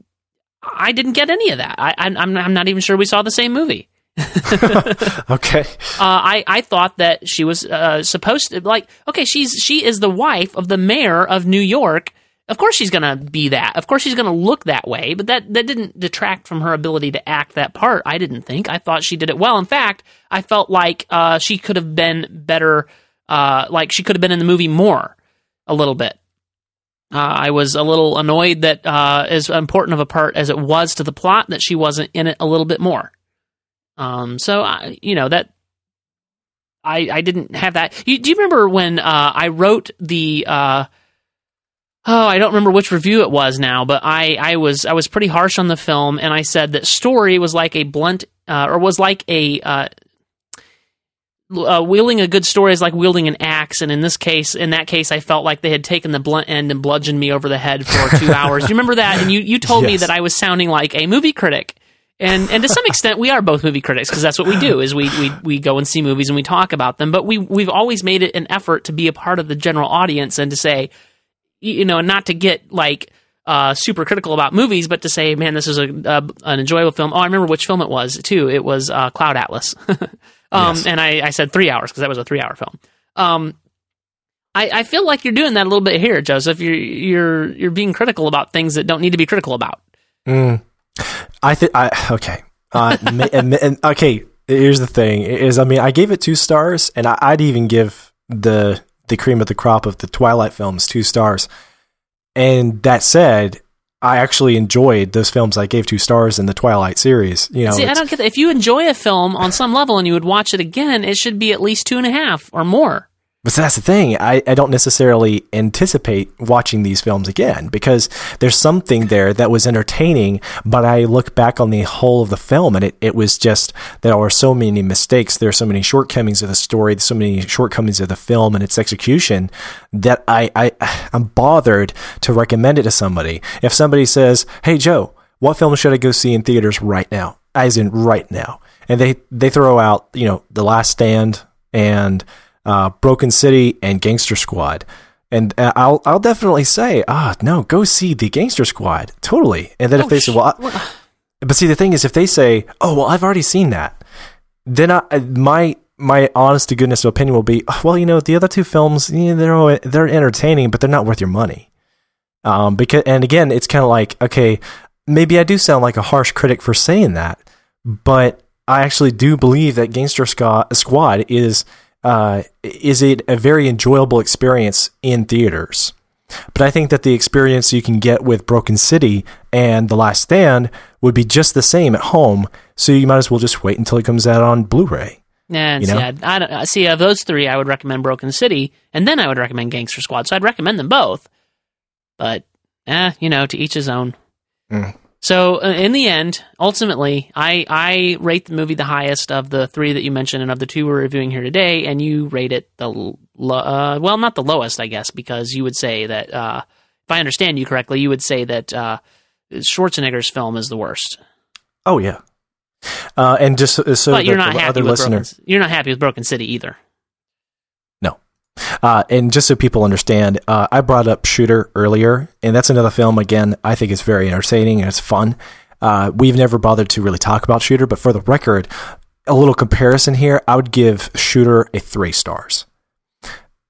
I didn't get any of that. I, I am I'm not even sure we saw the same movie. okay. Uh, I I thought that she was uh, supposed to like okay she's she is the wife of the mayor of New York of course she's going to be that. Of course she's going to look that way, but that, that didn't detract from her ability to act that part, I didn't think. I thought she did it well. In fact, I felt like uh, she could have been better, uh, like she could have been in the movie more, a little bit. Uh, I was a little annoyed that uh, as important of a part as it was to the plot, that she wasn't in it a little bit more. Um, so, I, you know, that I, I didn't have that. You, do you remember when uh, I wrote the uh, oh, I don't remember which review it was now, but I, I was I was pretty harsh on the film, and I said that story was like a blunt uh, or was like a uh, uh, wielding a good story is like wielding an axe, and in this case, in that case, I felt like they had taken the blunt end and bludgeoned me over the head for two hours. Do you remember that? And you you told me that I was sounding like a movie critic. And and to some extent, we are both movie critics because that's what we do. Is we, we we go and see movies and we talk about them. But we we've always made it an effort to be a part of the general audience and to say, you know, not to get like uh, super critical about movies, but to say, man, this is a, a an enjoyable film. Oh, I remember which film it was too. It was uh, Cloud Atlas, um, Yes. and I, I said three hours because that was a three hour film. Um, I, I feel like you're doing that a little bit here, Joseph. You're you're you're being critical about things that don't need to be critical about. Mm. I think I okay. Uh, and, and- okay, here's the thing: is I mean, I gave it two stars, and I, I'd even give the the cream of the crop of the Twilight films two stars. And that said, I actually enjoyed those films I gave two stars in the Twilight series. You know, See, I don't get that. If you enjoy a film on some level and you would watch it again, it should be at least two and a half or more. But that's the thing. I, I don't necessarily anticipate watching these films again because there's something there that was entertaining, but I look back on the whole of the film and it, it was just there are so many mistakes, there are so many shortcomings of the story, so many shortcomings of the film and its execution that I, I I'm bothered to recommend it to somebody. If somebody says, Hey Joe, what film should I go see in theaters right now? As in right now. And they, they throw out, you know, The Last Stand and uh, Broken City and Gangster Squad. And uh, I'll I'll definitely say, ah, no, go see the Gangster Squad, totally. And then if Oh, they say, well, I, but see, the thing is, if they say, oh, well, I've already seen that, then I, my my honest to goodness opinion will be, "Oh, well, you know, the other two films, yeah, they're they're entertaining, but they're not worth your money. Um, because and again, it's kind of like, okay, maybe I do sound like a harsh critic for saying that, but I actually do believe that Gangster Squad is uh, is it a very enjoyable experience in theaters. But I think that the experience you can get with Broken City and The Last Stand would be just the same at home. So you might as well just wait until it comes out on Blu-ray. Nah, You see, know? I'd- I, I see. Of those three, I would recommend Broken City, and then I would recommend Gangster Squad. So I'd recommend them both. But, eh, you know, to each his own. Mm. So uh, in the end, ultimately, I I rate the movie the highest of the three that you mentioned and of the two we're reviewing here today, and you rate it the l- lo- uh, well, not the lowest, I guess, because you would say that uh, if I understand you correctly, you would say that uh, Schwarzenegger's film is the worst. Oh yeah. Uh, and just so, but you're that not the happy other with listener, Broken, you're not happy with Broken City either. Uh, and just so people understand, uh, I brought up Shooter earlier, and that's another film. Again, I think it's very entertaining and it's fun. Uh, we've never bothered to really talk about Shooter, but for the record, a little comparison here, I would give Shooter a three stars,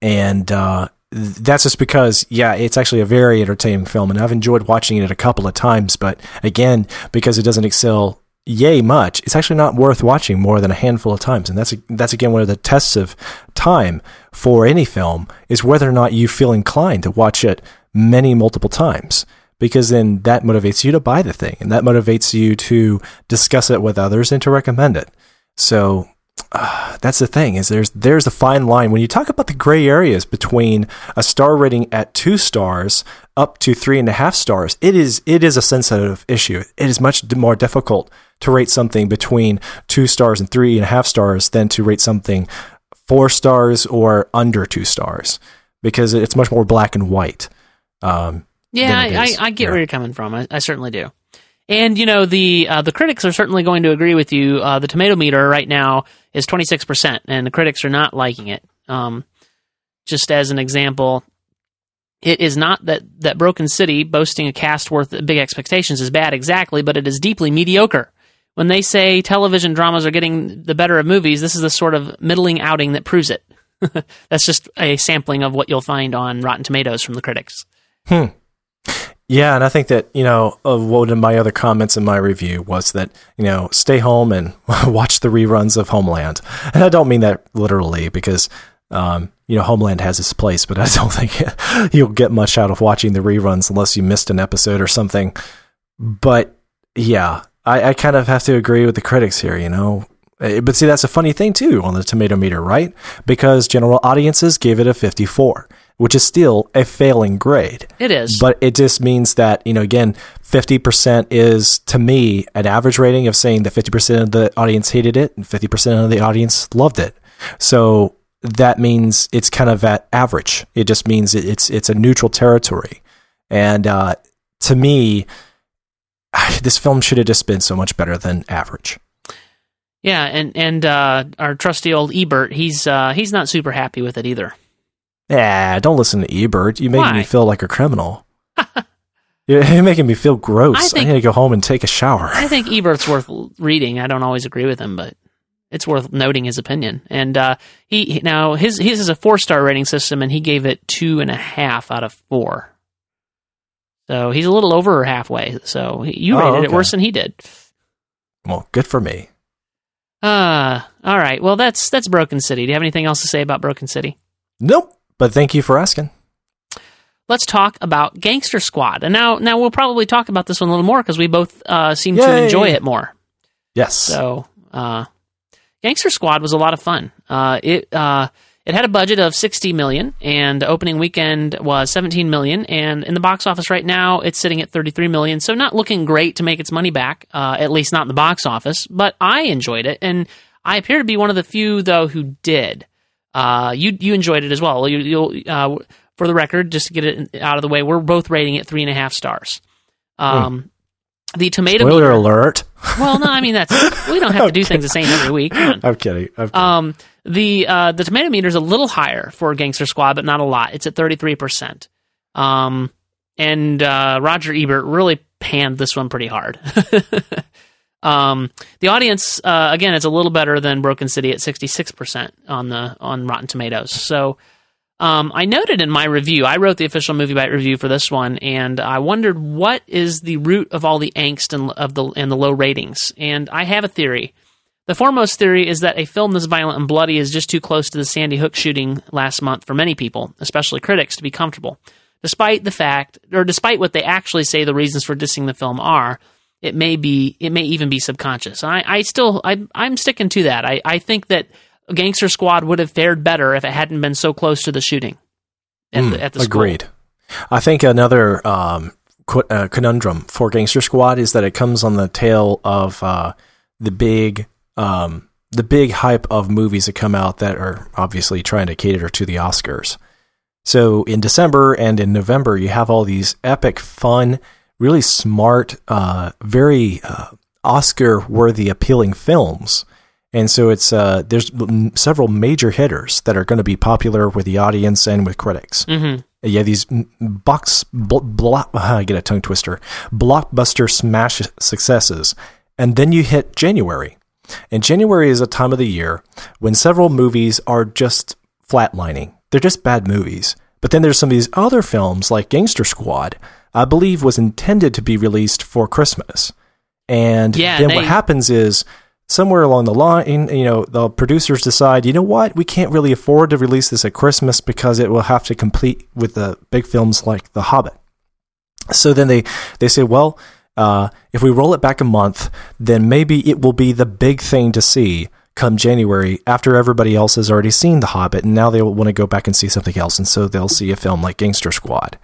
and uh, that's just because, yeah, it's actually a very entertaining film, and I've enjoyed watching it a couple of times. But again, because it doesn't excel yay much, it's actually not worth watching more than a handful of times. And that's that's again one of the tests of time for any film is whether or not you feel inclined to watch it many multiple times. Because then that motivates you to buy the thing, and that motivates you to discuss it with others and to recommend it. So uh, that's the thing is there's there's a fine line when you talk about the gray areas between a star rating at two stars up to three and a half stars. It is it is a sensitive issue. It is much more difficult to rate something between two stars and three and a half stars than to rate something four stars or under two stars because it's much more black and white. Um, Yeah, I, I. I get Yeah. where you're coming from. I, I certainly do. And you know the uh, the critics are certainly going to agree with you. Uh, the tomato meter right now is 26 percent, and the critics are not liking it. Um, just as an example, it is not that that Broken City boasting a cast worth big expectations is bad exactly, but it is deeply mediocre. When they say television dramas are getting the better of movies, this is the sort of middling outing that proves it. That's just a sampling of what you'll find on Rotten Tomatoes from the critics. Hmm. Yeah, and I think that you know of one of my other comments in my review was that you know stay home and watch the reruns of Homeland, and I don't mean that literally because um, you know Homeland has its place, but I don't think you'll get much out of watching the reruns unless you missed an episode or something. But yeah, I, I kind of have to agree with the critics here. You know, Eh, but see that's a funny thing too on the tomato meter, right? Because general audiences gave it a fifty-four, which is still a failing grade. It is. But it just means that, you know, again, 50% is to me an average rating of saying that 50% of the audience hated it and 50% of the audience loved it. So that means it's kind of at average. It just means it's it's a neutral territory. And uh, to me, this film should have just been so much better than average. Yeah, and and uh, our trusty old Ebert, he's uh, he's not super happy with it either. Yeah, don't listen to Ebert. You make me feel like a criminal. You're making me feel gross. I, think, I need to go home and take a shower. I think Ebert's worth reading. I don't always agree with him, but it's worth noting his opinion. And uh, he now his his is a four star rating system, and he gave it two and a half out of four. So he's a little over halfway. So you oh, rated okay. it worse than he did. Well, good for me. Uh, all right. Well, that's that's Broken City. Do you have anything else to say about Broken City? Nope. But thank you for asking let's talk about Gangster Squad. And now, now we'll probably talk about this one a little more because we both uh, seem Yay. to enjoy it more. Yes. So, uh, Gangster Squad was a lot of fun. Uh, it uh, it had a budget of 60 million, and opening weekend was 17 million. And in the box office right now, it's sitting at 33 million. So not looking great to make its money back, uh, at least not in the box office. But I enjoyed it, and I appear to be one of the few though who did. Uh, you you enjoyed it as well. You, will for the record, just to get it out of the way, we're both rating it three and a half stars. Um, mm. The tomato Spoiler meter, alert. Well, no, I mean that's we don't have to do things the same every week. I'm kidding. I'm kidding. Um, the uh, the tomato meter is a little higher for Gangster Squad, but not a lot. It's at 33 percent. Um, and uh, Roger Ebert really panned this one pretty hard. um, the audience, uh, again, it's a little better than Broken City at 66 percent on the on Rotten Tomatoes. So um, I noted in my review, I wrote the official MovieByte review for this one, and I wondered what is the root of all the angst and of the and the low ratings. And I have a theory. The foremost theory is that a film this violent and bloody is just too close to the Sandy Hook shooting last month for many people, especially critics, to be comfortable. Despite the fact, or despite what they actually say the reasons for dissing the film are, it may be, it may even be subconscious. I, I still, I, I'm sticking to that. I, I think that Gangster Squad would have fared better if it hadn't been so close to the shooting at mm, the, at the Agreed. I think another um, uh, conundrum for Gangster Squad is that it comes on the tail of uh, the big um, the big hype of movies that come out that are obviously trying to cater to the Oscars. So in December and in November, you have all these epic, fun, really smart, uh, very uh, Oscar-worthy, appealing films and so it's uh, there's several major hitters that are going to be popular with the audience and with critics. Mm-hmm. Yeah, these box bl- bl- I get a tongue twister, blockbuster smash successes, and then you hit January, and January is a time of the year when several movies are just flatlining. They're just bad movies. But then there's some of these other films like Gangster Squad, I believe was intended to be released for Christmas. And yeah, then they- what happens is somewhere along the line, you know, the producers decide, you know what, we can't really afford to release this at Christmas because it will have to compete with the big films like The Hobbit. So then they, they say, well, uh, if we roll it back a month, then maybe it will be the big thing to see come January after everybody else has already seen The Hobbit, and now they will want to go back and see something else, and so they'll see a film like Gangster Squad.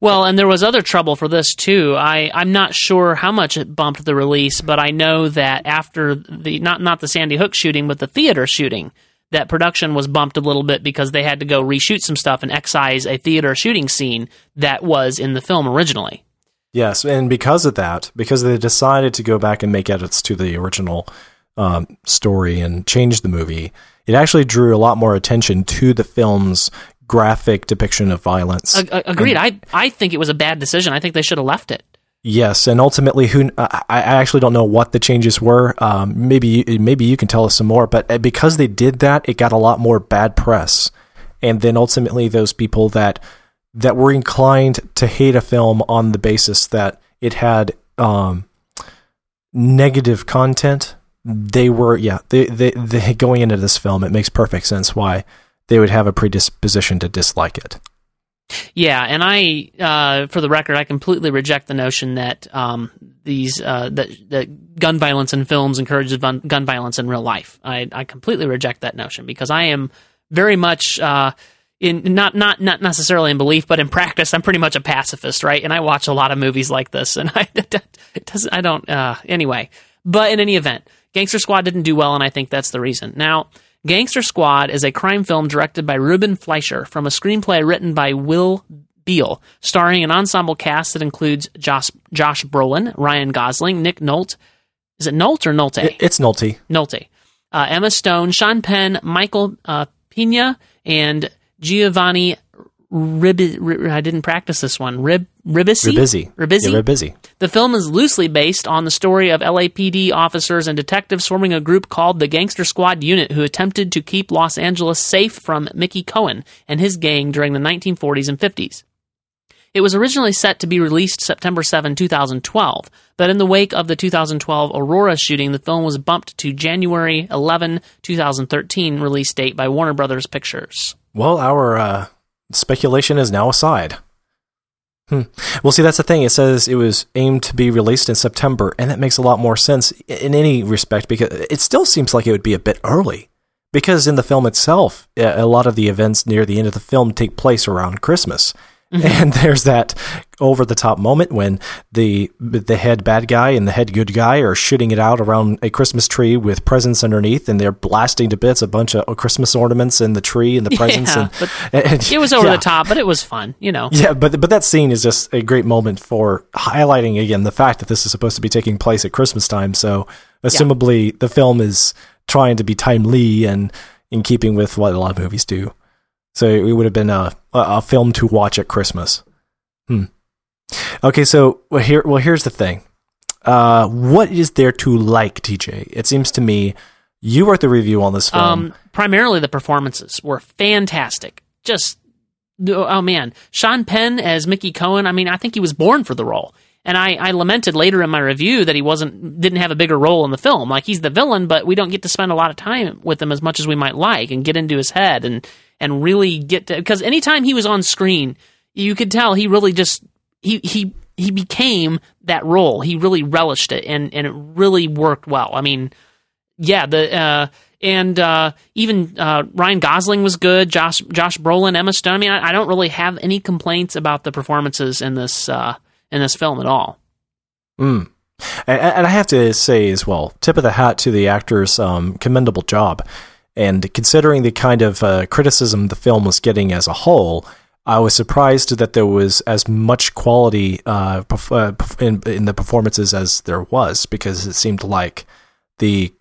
Well, and there was other trouble for this too. I I'm not sure how much it bumped the release, but I know that after the not not the Sandy Hook shooting, but the theater shooting, that production was bumped a little bit because they had to go reshoot some stuff and excise a theater shooting scene that was in the film originally. Yes, and because of that, because they decided to go back and make edits to the original um, story and change the movie, it actually drew a lot more attention to the film's graphic depiction of violence. agreed. And, I I think it was a bad decision. I think they should have left it. Yes, and ultimately, who I, I actually don't know what the changes were. Um, maybe maybe you can tell us some more. But uh, because they did that, it got a lot more bad press, and then ultimately, those people that that were inclined to hate a film on the basis that it had um, negative content, they were yeah they, they they going into this film. It makes perfect sense why they would have a predisposition to dislike it. Yeah, and I, uh, for the record, I completely reject the notion that um, these uh, that, that gun violence in films encourages gun violence in real life. I, I completely reject that notion because I am very much uh, in not not not necessarily in belief, but in practice, I'm pretty much a pacifist, right? And I watch a lot of movies like this, and I it doesn't I don't uh, anyway. But in any event, Gangster Squad didn't do well, and I think that's the reason. Now Gangster Squad is a crime film directed by Ruben Fleischer from a screenplay written by Will Beall, starring an ensemble cast that includes Josh, Josh Brolin, Ryan Gosling, Nick Nolte. Is it Nolte or Nolte? It's Nolte. Nolte. Uh, Emma Stone, Sean Penn, Michael uh, Pena, and Giovanni Rib- Rib- I didn't practice this one. Rib- Ribisi? Ribisi. Ribisi? Yeah, Ribisi. The film is loosely based on the story of LAPD officers and detectives forming a group called the Gangster Squad Unit who attempted to keep Los Angeles safe from Mickey Cohen and his gang during the 1940s and 50s. It was originally set to be released September 7, 2012, but in the wake of the 2012 Aurora shooting, the film was bumped to January 11, 2013 release date by Warner Brothers Pictures. Well, our uh, speculation is now aside. Hmm. Well, see, that's the thing. It says it was aimed to be released in September, and that makes a lot more sense in any respect because it still seems like it would be a bit early. Because in the film itself, a lot of the events near the end of the film take place around Christmas. And there's that over the top moment when the the head bad guy and the head good guy are shooting it out around a Christmas tree with presents underneath, and they're blasting to bits a bunch of Christmas ornaments in the tree and the presents. Yeah, and, but and- It was over yeah. the top, but it was fun, you know. Yeah, but but that scene is just a great moment for highlighting again the fact that this is supposed to be taking place at Christmas time. So, assumably, the film is trying to be timely and in keeping with what a lot of movies do. So it would have been a a, film to watch at Christmas. Hmm. Okay, so well here well here's the thing. Uh, what is there to like, TJ? It seems to me you wrote the review on this film. Um, primarily the performances were fantastic. Just oh man, Sean Penn as Mickey Cohen. I mean, I think he was born for the role. And I, I lamented later in my review that he wasn't didn't have a bigger role in the film. Like he's the villain, but we don't get to spend a lot of time with him as much as we might like and get into his head and and really get to because anytime he was on screen, you could tell he really just he he he became that role. He really relished it and and it really worked well. I mean, yeah, the uh, and uh, even uh, Ryan Gosling was good. Josh Josh Brolin, Emma Stone. I mean, I, I don't really have any complaints about the performances in this uh, in this film at all. Mm. And, and I have to say as well, tip of the hat to the actors, um, commendable job. And considering the kind of uh, criticism the film was getting as a whole, I was surprised that there was as much quality uh, uh, in, in the performances as there was, because it seemed like the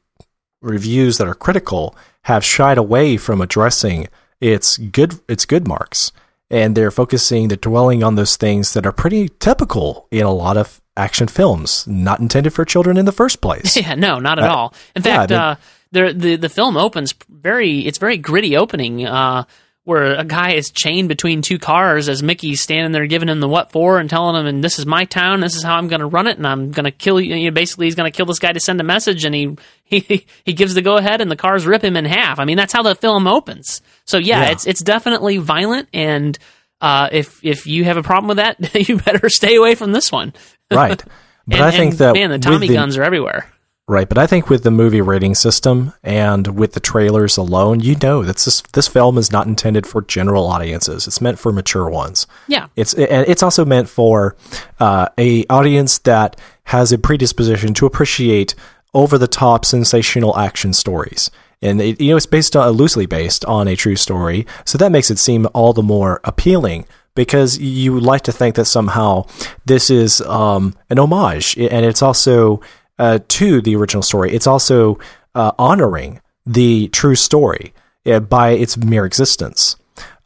reviews that are critical have shied away from addressing its good its good marks, and they're focusing, they're dwelling on those things that are pretty typical in a lot of action films, not intended for children in the first place. Yeah, no, not at Uh, all. In yeah, fact, they- uh, the the the film opens very. It's very gritty opening. Uh, where a guy is chained between two cars as Mickey's standing there giving him the what for and telling him, and this is my town, this is how I'm going to run it, and I'm going to kill you. you know, basically, he's going to kill this guy to send a message, and he, he he gives the go ahead, and the cars rip him in half. I mean, that's how the film opens. So yeah, Yeah. it's it's definitely violent, and uh, if if you have a problem with that, you better stay away from this one. right. But and, I think that man, the Tommy the- guns are everywhere. Right, but I think with the movie rating system and with the trailers alone, you know that this this film is not intended for general audiences. It's meant for mature ones. Yeah. It's and it's also meant for uh, a audience that has a predisposition to appreciate over the top sensational action stories. And it, you know it's based on loosely based on a true story, so that makes it seem all the more appealing because you like to think that somehow this is um, an homage, and it's also uh, to the original story. It's also uh, honoring the true story uh, by its mere existence.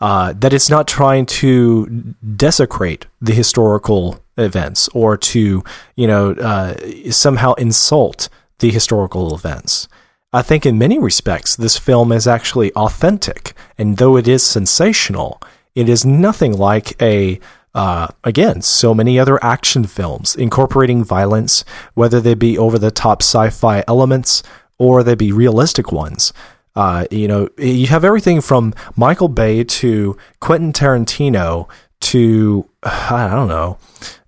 Uh, that it's not trying to desecrate the historical events or to, you know, uh, somehow insult the historical events. I think in many respects, this film is actually authentic, and though it is sensational, it is nothing like a uh, again, so many other action films incorporating violence, whether they be over the top sci fi elements or they be realistic ones. Uh, you know, you have everything from Michael Bay to Quentin Tarantino to, I don't know,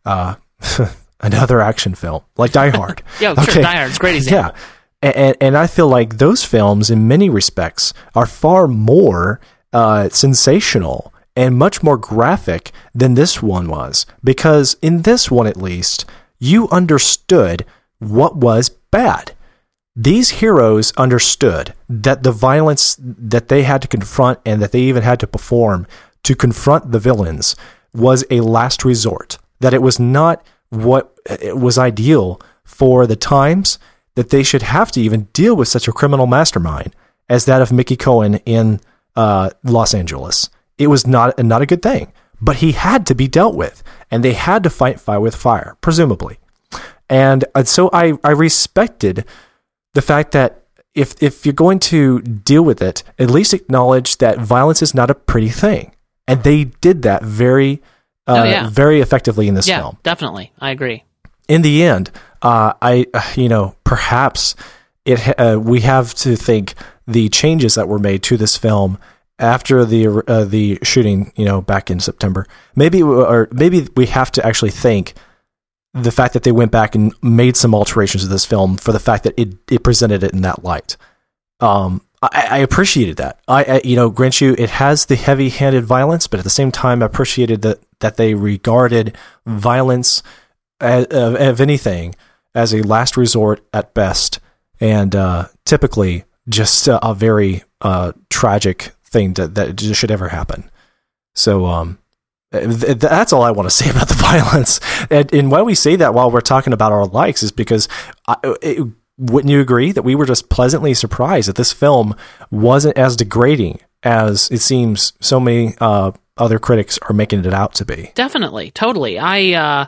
uh, another action film like Die Hard. Yeah, sure, Die Hard's great example. Yeah. And, and I feel like those films, in many respects, are far more uh, sensational and much more graphic than this one was. Because in this one, at least, you understood what was bad. these heroes understood that the violence that they had to confront and that they even had to perform to confront the villains was a last resort. That it was not what was ideal for the times that they should have to even deal with such a criminal mastermind as that of Mickey Cohen in uh, Los Angeles. It was not not a good thing, but he had to be dealt with, and they had to fight fire with fire, presumably. And uh, so I, I respected the fact that if if you're going to deal with it, at least acknowledge that violence is not a pretty thing, and they did that very, uh, Oh, yeah. very effectively in this yeah, film. definitely. I agree. In the end, uh, I uh, you know perhaps it uh, we have to think the changes that were made to this film after the uh, the shooting, you know, back in September. Maybe or maybe we have to actually thank the fact that they went back and made some alterations to this film for the fact that it, it presented it in that light. Um, I, I appreciated that. I, I, you know, grant you, it has the heavy-handed violence, but at the same time, I appreciated that that they regarded violence as, of, of anything as a last resort at best, and uh, typically just a, a very uh, tragic thing that that just should ever happen. So, um, th- that's all I want to say about the violence. And, and why we say that while we're talking about our likes is because I, it, wouldn't you agree that we were just pleasantly surprised that this film wasn't as degrading as it seems so many uh, other critics are making it out to be? Definitely, totally. I uh,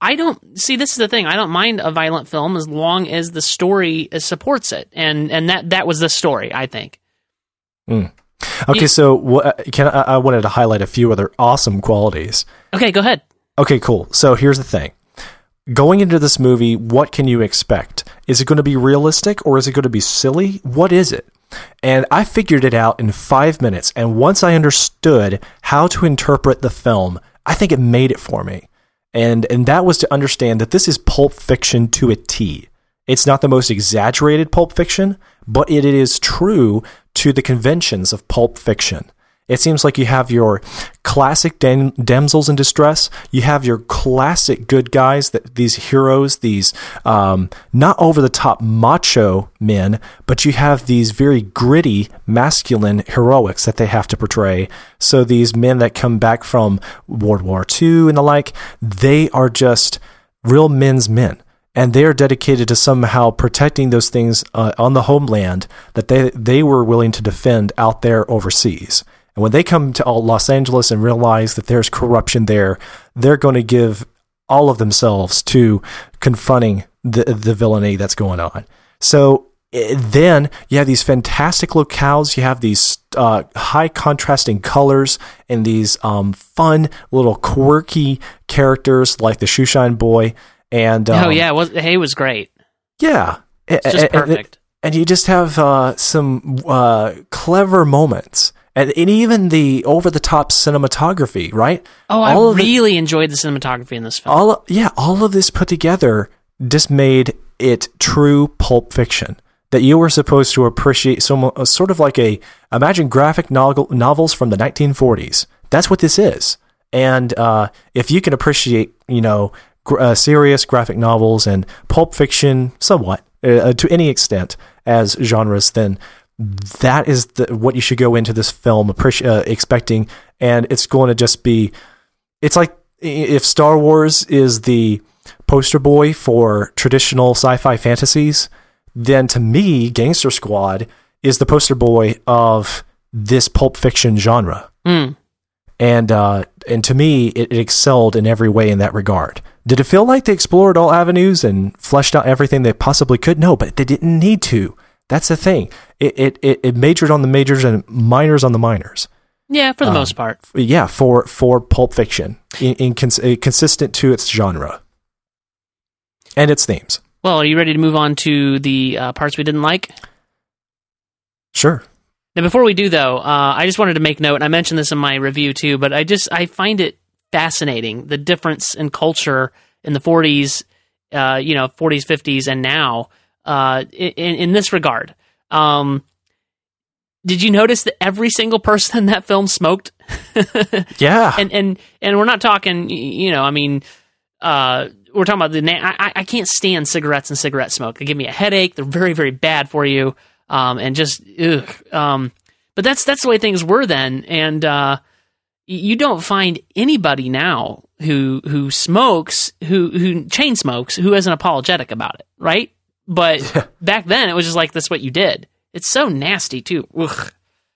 I don't see. This is the thing. I don't mind a violent film as long as the story uh, supports it, and and that that was the story. I think. Okay, You- so what, uh, can I, I wanted to highlight a few other awesome qualities. Okay, go ahead. Okay, cool. So here's the thing. Going into this movie, what can you expect? Is it going to be realistic or is it going to be silly? What is it? And I figured it out in five minutes. And once I understood how to interpret the film, I think it made it for me. And, and that was to understand that this is pulp fiction to a T. It's not the most exaggerated pulp fiction, but it is true to the conventions of pulp fiction. It seems like you have your classic dam- damsels in distress. You have your classic good guys, that these heroes, these um, not over the top macho men, but you have these very gritty, masculine heroics that they have to portray. So these men that come back from World War II and the like, they are just real men's men and they are dedicated to somehow protecting those things uh, on the homeland that they they were willing to defend out there overseas. And when they come to Los Angeles and realize that there's corruption there, they're going to give all of themselves to confronting the the villainy that's going on. So eh, then you have these fantastic locales. You have these uh, high contrasting colors and these um, fun little quirky characters like the Shoeshine Boy. And um, oh yeah, it was, hey, was great. yeah, It's just and, perfect. and you just have uh, some uh, clever moments, and, and even the over the top cinematography, right? Oh, I all it- really enjoyed the cinematography in this film. all yeah, all of this put together just made it true pulp fiction that you were supposed to appreciate. So uh, sort of like a imagine graphic novel, novels from the 1940s. That's what this is. And uh, if you can appreciate, you know, uh, serious graphic novels and pulp fiction somewhat uh, to any extent as genres, then that is the, what you should go into this film appreci- uh, expecting. And it's going to just be it's like if Star Wars is the poster boy for traditional sci-fi fantasies, then to me, Gangster Squad is the poster boy of this pulp fiction genre. Mm. And uh, and to me, it, it excelled in every way in that regard. Did it feel like they explored all avenues and fleshed out everything they possibly could? No, but they didn't need to. That's the thing. It it, it, it majored on the majors and minors on the minors Yeah, for the Um, most part. yeah for for pulp fiction in, in cons- uh, consistent to its genre and its themes Well, are you ready to move on to the uh, parts we didn't like? sure Now, before we do, though, uh, I just wanted to make note, and I mentioned this in my review too, but I just I find it fascinating the difference in culture in the 40s, uh, you know, 40s, 50s, and now uh, in, in this regard. Um, did you notice that every single person in that film smoked? yeah and and and we're not talking, you know, I mean, uh, we're talking about the. Na- I, I can't stand cigarettes and cigarette smoke. They give me a headache. They're very very bad for you. Um, and just ugh. Um, but that's that's the way things were then, and uh, you don't find anybody now who who smokes who who chain smokes who isn't apologetic about it, right? But back then it was just like that's what you did. It's so nasty too. Ugh.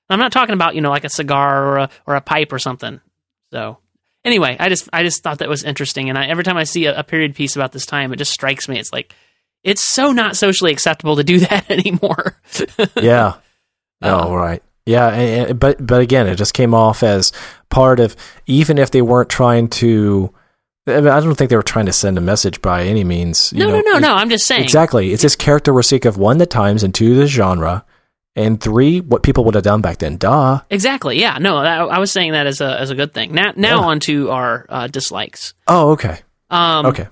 I'm not talking about you know like a cigar or a or a pipe or something. So anyway, I just I just thought that was interesting, and I, every time I see a, a period piece about this time, it just strikes me. It's like it's so not socially acceptable to do that anymore. yeah. Oh, Uh, right. Yeah, but but again, it just came off as part of even if they weren't trying to. I, mean, I don't think they were trying to send a message by any means. you no, know. no, no, no. I'm just saying. Exactly. It's this characteristic of one, the times, and two, the genre, and three, what people would have done back then. Duh. Exactly. Yeah. No, that, I was saying that as a as a good thing. Now, now Yeah. on to our uh, dislikes. Oh, okay. Um, Okay.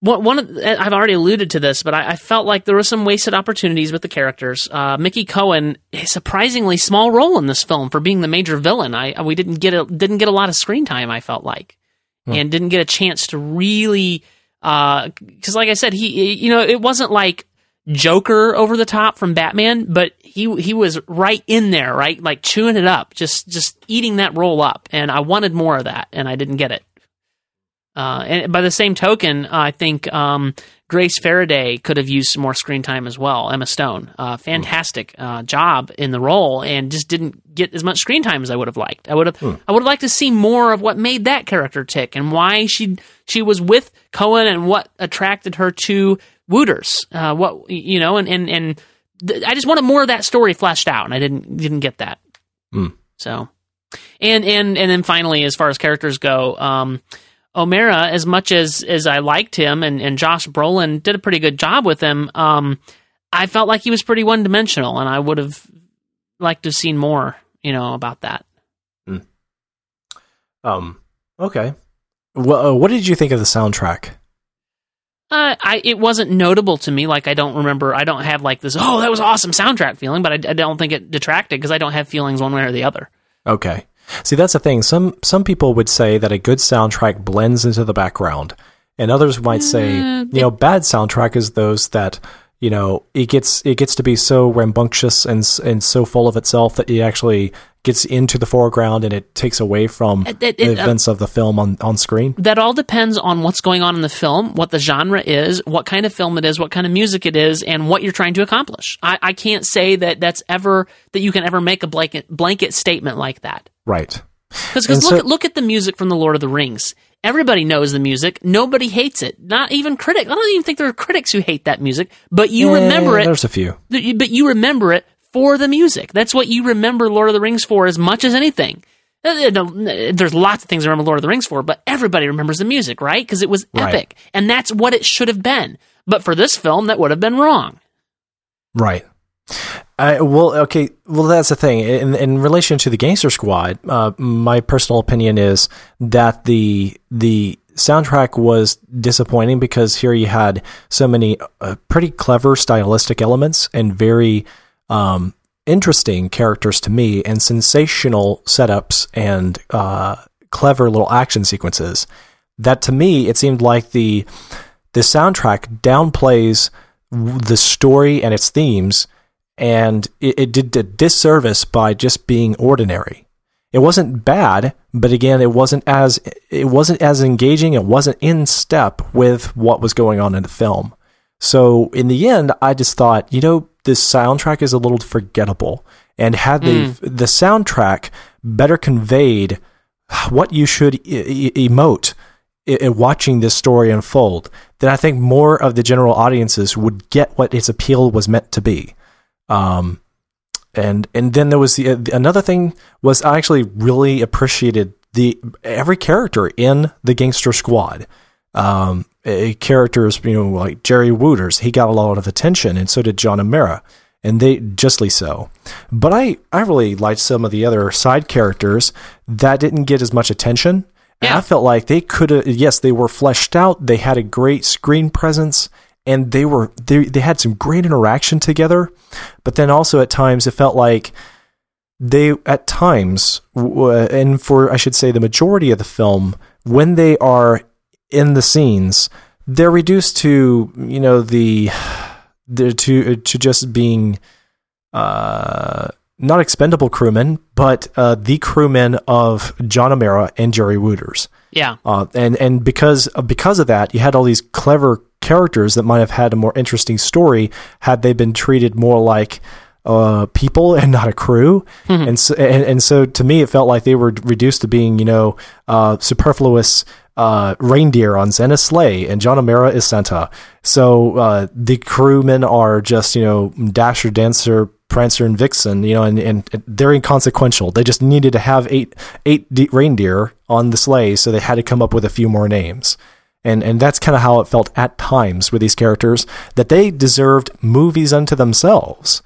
One, one of uh, I've already alluded to this, but I, I felt like there were some wasted opportunities with the characters. Uh, Mickey Cohen, a surprisingly small role in this film for being the major villain. I we didn't get a didn't get a lot of screen time. I felt like, hmm. and didn't get a chance to really uh, because, like I said, he you know it wasn't like Joker over the top from Batman, but he he was right in there, right, like chewing it up, just just eating that role up, and I wanted more of that, and I didn't get it. Uh, and by the same token, I think um, Grace Faraday could have used some more screen time as well. Emma Stone, uh, fantastic uh, job in the role, and just didn't get as much screen time as I would have liked. I would have, I would have liked to see more of what made that character tick and why she she was with Cohen and what attracted her to Wooters. Uh, what you know, and and and th- I just wanted more of that story fleshed out, and I didn't didn't get that. Hmm. So, and and and then finally, as far as characters go, um, O'Mara, as much as as I liked him, and and Josh Brolin did a pretty good job with him. Um, I felt like he was pretty one dimensional, and I would have liked to have seen more, you know, about that. Um. Okay. Well, uh, what did you think of the soundtrack? Uh, I it wasn't notable to me. Like I don't remember. I don't have like this. Oh, that was awesome soundtrack feeling. But I, I don't think it detracted because I don't have feelings one way or the other. Okay. See, that's the thing. Some some people would say that a good soundtrack blends into the background, and others might say, Uh, you know, bad soundtrack is those that you know it gets it gets to be so rambunctious and and so full of itself that it actually gets into the foreground and it takes away from It- it- the uh, events of the film on on screen. that all depends on what's going on in the film, what the genre is, what kind of film it is, what kind of music it is, and what you're trying to accomplish. I, I can't say that that's ever that you can ever make a blanket blanket statement like that. Right. Because look so- at look at the music from the Lord of the Rings. Everybody knows the music. Nobody hates it. Not even critics. I don't even think there are critics who hate that music. But you Eh, remember it. There's a few. But you remember it for the music. That's what you remember Lord of the Rings for as much as anything. Uh, no, uh, There's lots of things I remember Lord of the Rings for, but everybody remembers the music, right? Because it was Right. epic, and that's what it should have been. But for this film, that would have been wrong. Right. I, well, okay. Well, that's the thing. In, in relation to the Gangster Squad, uh, my personal opinion is that the the soundtrack was disappointing because here you had so many uh, pretty clever stylistic elements and very um, interesting characters to me, and sensational setups and uh, clever little action sequences. That to me, it seemed like the the soundtrack downplays the story and its themes, and it, it did a disservice by just being ordinary. It wasn't bad, but again, it wasn't as it wasn't as engaging. It wasn't in step with what was going on in the film. So in the end, I just thought, you know, this soundtrack is a little forgettable, and had the mm. the soundtrack better conveyed what you should e- e- emote i- i- watching this story unfold, then I think more of the general audiences would get what its appeal was meant to be. Um, and and then there was the, the another thing was I actually really appreciated the every character in the Gangster Squad. Um, characters, you know, like Jerry Wooters, he got a lot of attention, and so did John O'Mara, and they justly so. But I I really liked some of the other side characters that didn't get as much attention. And I felt like they could have. Yes, they were fleshed out. They had a great screen presence, and they were they they had some great interaction together. But then also at times it felt like they at times and for I should say the majority of the film when they are in the scenes they're reduced to you know the the to to just being uh not expendable crewmen, but uh, the crewmen of John O'Mara and Jerry Wooters. Yeah. Uh, and and because because of that, you had all these clever characters that might have had a more interesting story had they been treated more like uh, people and not a crew. Mm-hmm. And so and, and so to me, it felt like they were reduced to being you know uh, superfluous. Uh, reindeer on Santa's sleigh, and John O'Mara is Santa. So uh, the crewmen are just you know Dasher, Dancer, Prancer, and Vixen. You know, and, and they're inconsequential. They just needed to have eight eight de- reindeer on the sleigh, so they had to come up with a few more names. And and that's kind of how it felt at times with these characters that they deserved movies unto themselves.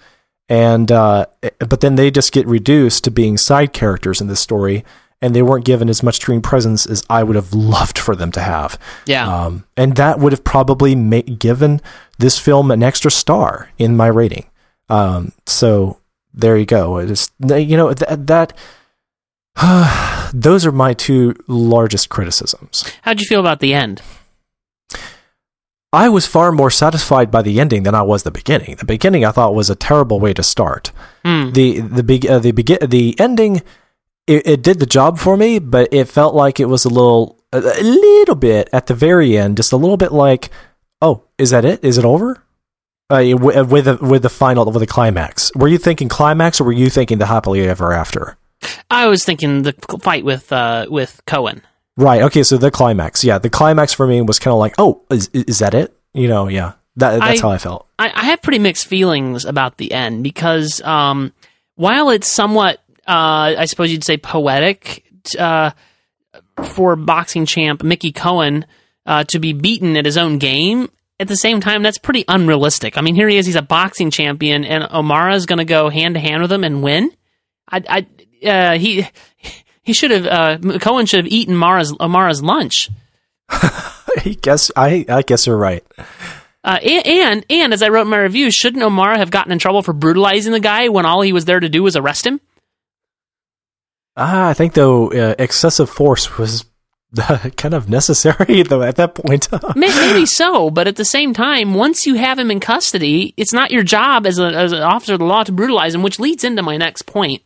And uh, but then they just get reduced to being side characters in this story and they weren't given as much screen presence as I would have loved for them to have. Yeah. Um, and that would have probably ma- given this film an extra star in my rating. Um, so there you go. It is, you know, that, that those are my two largest criticisms. How'd you feel about the end? I was far more satisfied by the ending than I was the beginning. The beginning I thought was a terrible way to start. Hmm. The the big uh, the begin the ending it, it did the job for me, but it felt like it was a little a, a little bit at the very end, just a little bit like, oh, is that it? Is it over? Uh, with with the, with the final with the climax. Were you thinking climax, or were you thinking the happily ever after? I was thinking the fight with uh, with Cohen. Right. Okay. So the climax. Yeah, the climax for me was kind of like, oh, is is that it? You know, yeah. That that's I- how I felt. I, I have pretty mixed feelings about the end because um, while it's somewhat, uh, I suppose you'd say poetic uh, for boxing champ Mickey Cohen uh, to be beaten at his own game, at the same time, that's pretty unrealistic. I mean, here he is; he's a boxing champion, and O'Mara is going to go hand to hand with him and win. I, I uh, he he should have uh, Cohen should have eaten Mara's O'Mara's lunch. I guess I I guess you're right. Uh, and, and and as I wrote in my review, shouldn't O'Mara have gotten in trouble for brutalizing the guy when all he was there to do was arrest him? Ah, I think though uh, excessive force was kind of necessary though at that point. May- Maybe so, but at the same time, once you have him in custody, it's not your job as, a, as an officer of the law to brutalize him, which leads into my next point.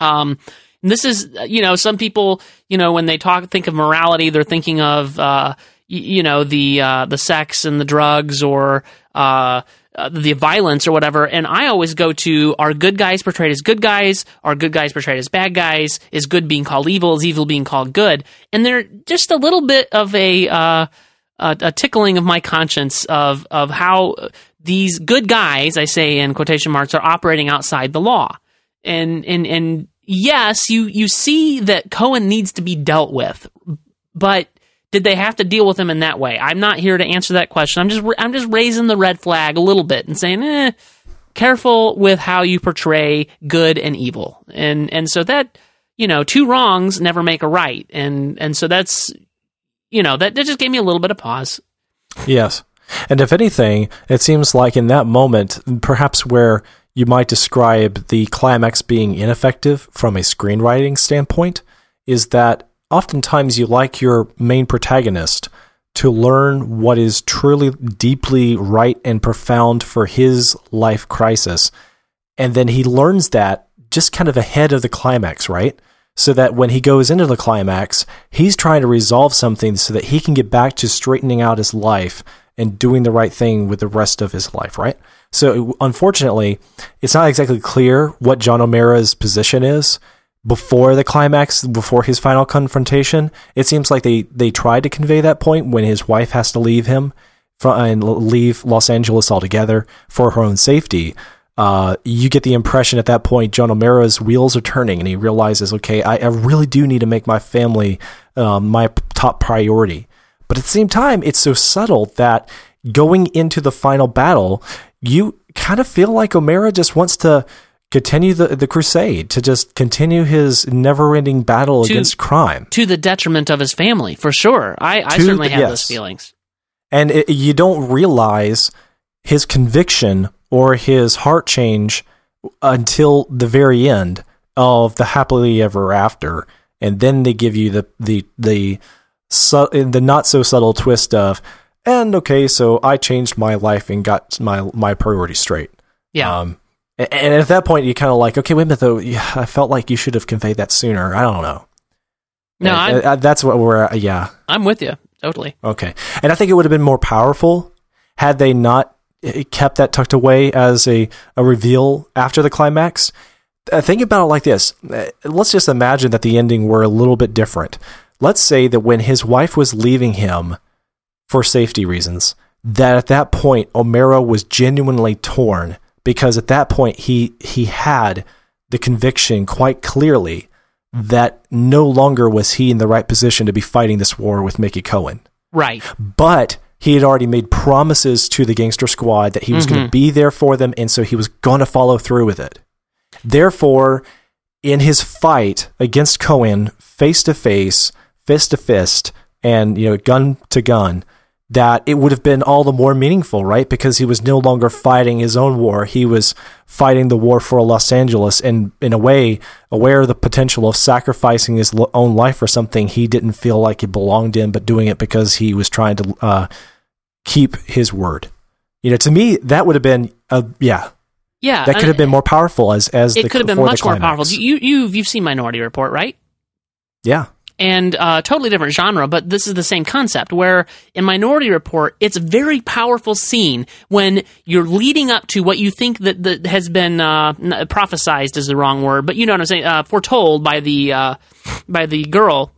Um, this is, uh, you know, some people, you know, when they talk, think of morality, they're thinking of, uh, y- you know, the uh, the sex and the drugs or uh, uh, the violence or whatever. And I always go to: Are good guys portrayed as good guys? Are good guys portrayed as bad guys? Is good being called evil? Is evil being called good? And they're just a little bit of a uh, a tickling of my conscience of of how these good guys, I say in quotation marks, are operating outside the law. And and and yes, you you see that Cohen needs to be dealt with, but did they have to deal with him in that way? I'm not here to answer that question. I'm just I'm just raising the red flag a little bit and saying, eh, careful with how you portray good and evil. And and so that you know, two wrongs never make a right. And and so that's you know, that, that just gave me a little bit of pause. Yes. And if anything, it seems like in that moment, perhaps where you might describe the climax being ineffective from a screenwriting standpoint, is that oftentimes you like your main protagonist to learn what is truly deeply right and profound for his life crisis. And then he learns that just kind of ahead of the climax, right? So that when he goes into the climax, he's trying to resolve something so that he can get back to straightening out his life and doing the right thing with the rest of his life, right? So unfortunately, it's not exactly clear what John O'Mara's position is before the climax, before his final confrontation. It seems like they they tried to convey that point when his wife has to leave him and leave Los Angeles altogether for her own safety. Uh, you get the impression at that point John O'Mara's wheels are turning, and he realizes, okay, I, I really do need to make my family um, my top priority. But at the same time, it's so subtle that going into the final battle, you kind of feel like O'Mara just wants to continue the, the crusade, to just continue his never ending battle To- against crime. To the detriment of his family, for sure. I, I certainly the- have yes. those feelings. And it, you don't realize his conviction or his heart change until the very end of the happily ever after. And then they give you the, the, the, su- the not so subtle twist of, and okay, so I changed my life and got my my priorities straight. Yeah. Um, and at that point, you kind of like, okay, wait a minute, though. I felt like you should have conveyed that sooner. I don't know. no, I'm, and, uh, that's what we're. Yeah, I'm with you. Totally. okay. And I think it would have been more powerful had they not uh, kept that tucked away as a a reveal after the climax. Uh, think about it like this. Uh, Let's just imagine that the ending were a little bit different. Let's say that when his wife was leaving him for safety reasons, that at that point O'Mara was genuinely torn because at that point he he had the conviction quite clearly that no longer was he in the right position to be fighting this war with Mickey Cohen. Right. But he had already made promises to the gangster squad that he was going to mm-hmm. be there for them, and so he was going to follow through with it. Therefore, in his fight against Cohen, face to face, fist to fist, and you know, gun to gun, that it would have been all the more meaningful, right? Because he was no longer fighting his own war; he was fighting the war for Los Angeles, and in a way, aware of the potential of sacrificing his lo- own life for something he didn't feel like it belonged in, but doing it because he was trying to uh, keep his word. You know, to me, that would have been, a, yeah, Yeah. that could have been more powerful as as It the, could have been much more powerful. You you've you've seen Minority Report, right? Yeah, and uh, totally different genre, but this is the same concept. Where in Minority Report, it's a very powerful scene when you're leading up to what you think that, that has been uh, prophesized is the wrong word, but you know what I'm saying, uh, foretold by the uh, by the girl.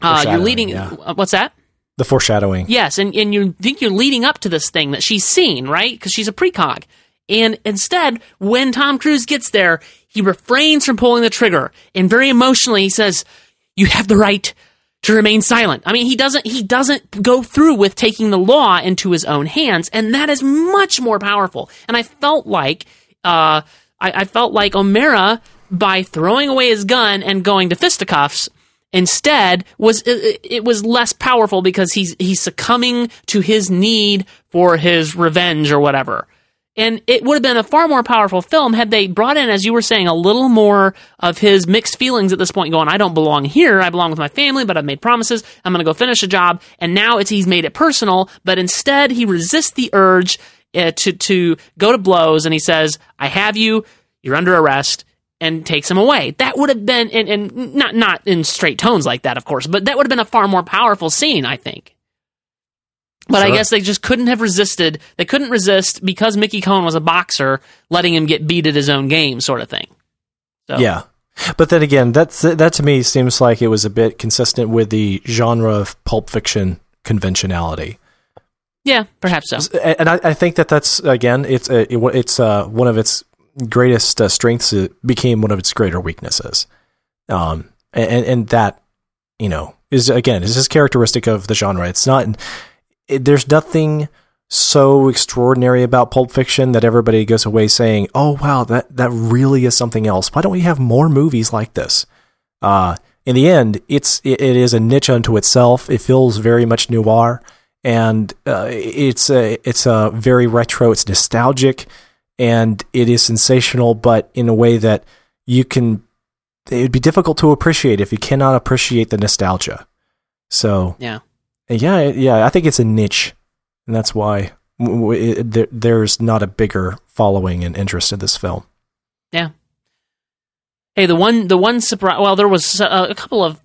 Uh, you're leading. yeah. uh, What's that? the foreshadowing. Yes, and, and you think you're leading up to this thing that she's seen, right? Because she's a precog. And instead, when Tom Cruise gets there, he refrains from pulling the trigger and very emotionally he says, You have the right to remain silent. I mean, he doesn't he doesn't go through with taking the law into his own hands, and that is much more powerful. And I felt like uh I, I felt like O'Mara by throwing away his gun and going to fisticuffs instead was it, it was less powerful because he's he's succumbing to his need for his revenge or whatever. And it would have been a far more powerful film had they brought in, as you were saying, a little more of his mixed feelings at this point, going, I don't belong here. I belong with my family, but I've made promises. I'm going to go finish a job. And now it's he's made it personal, but instead he resists the urge uh, to, to go to blows and he says, I have you. You're under arrest and takes him away. That would have been, and, and not not in straight tones like that, of course, but that would have been a far more powerful scene, I think. But I guess they just couldn't have resisted. They couldn't resist because Mickey Cohen was a boxer, letting him get beat at his own game, sort of thing. So, Yeah. But then again, that's that to me seems like it was a bit consistent with the genre of pulp fiction conventionality. yeah, perhaps so. and I, I think that that's again it's a, it, it's uh, one of its greatest uh, strengths became one of its greater weaknesses um and and that you know is again is just characteristic of the genre it's not it, there's nothing so extraordinary about pulp fiction that everybody goes away saying oh wow that that really is something else why don't we have more movies like this uh in the end it's it, it is a niche unto itself it feels very much noir and uh, it's a it's a very retro. It's nostalgic, and it is sensational, but in a way that you can. It would be difficult to appreciate if you cannot appreciate the nostalgia. So Yeah. Yeah, yeah, I think it's a niche, and that's why it, there, there's not a bigger following and interest in this film. Yeah. Hey, the one, the one surprise. Well, there was a, a couple of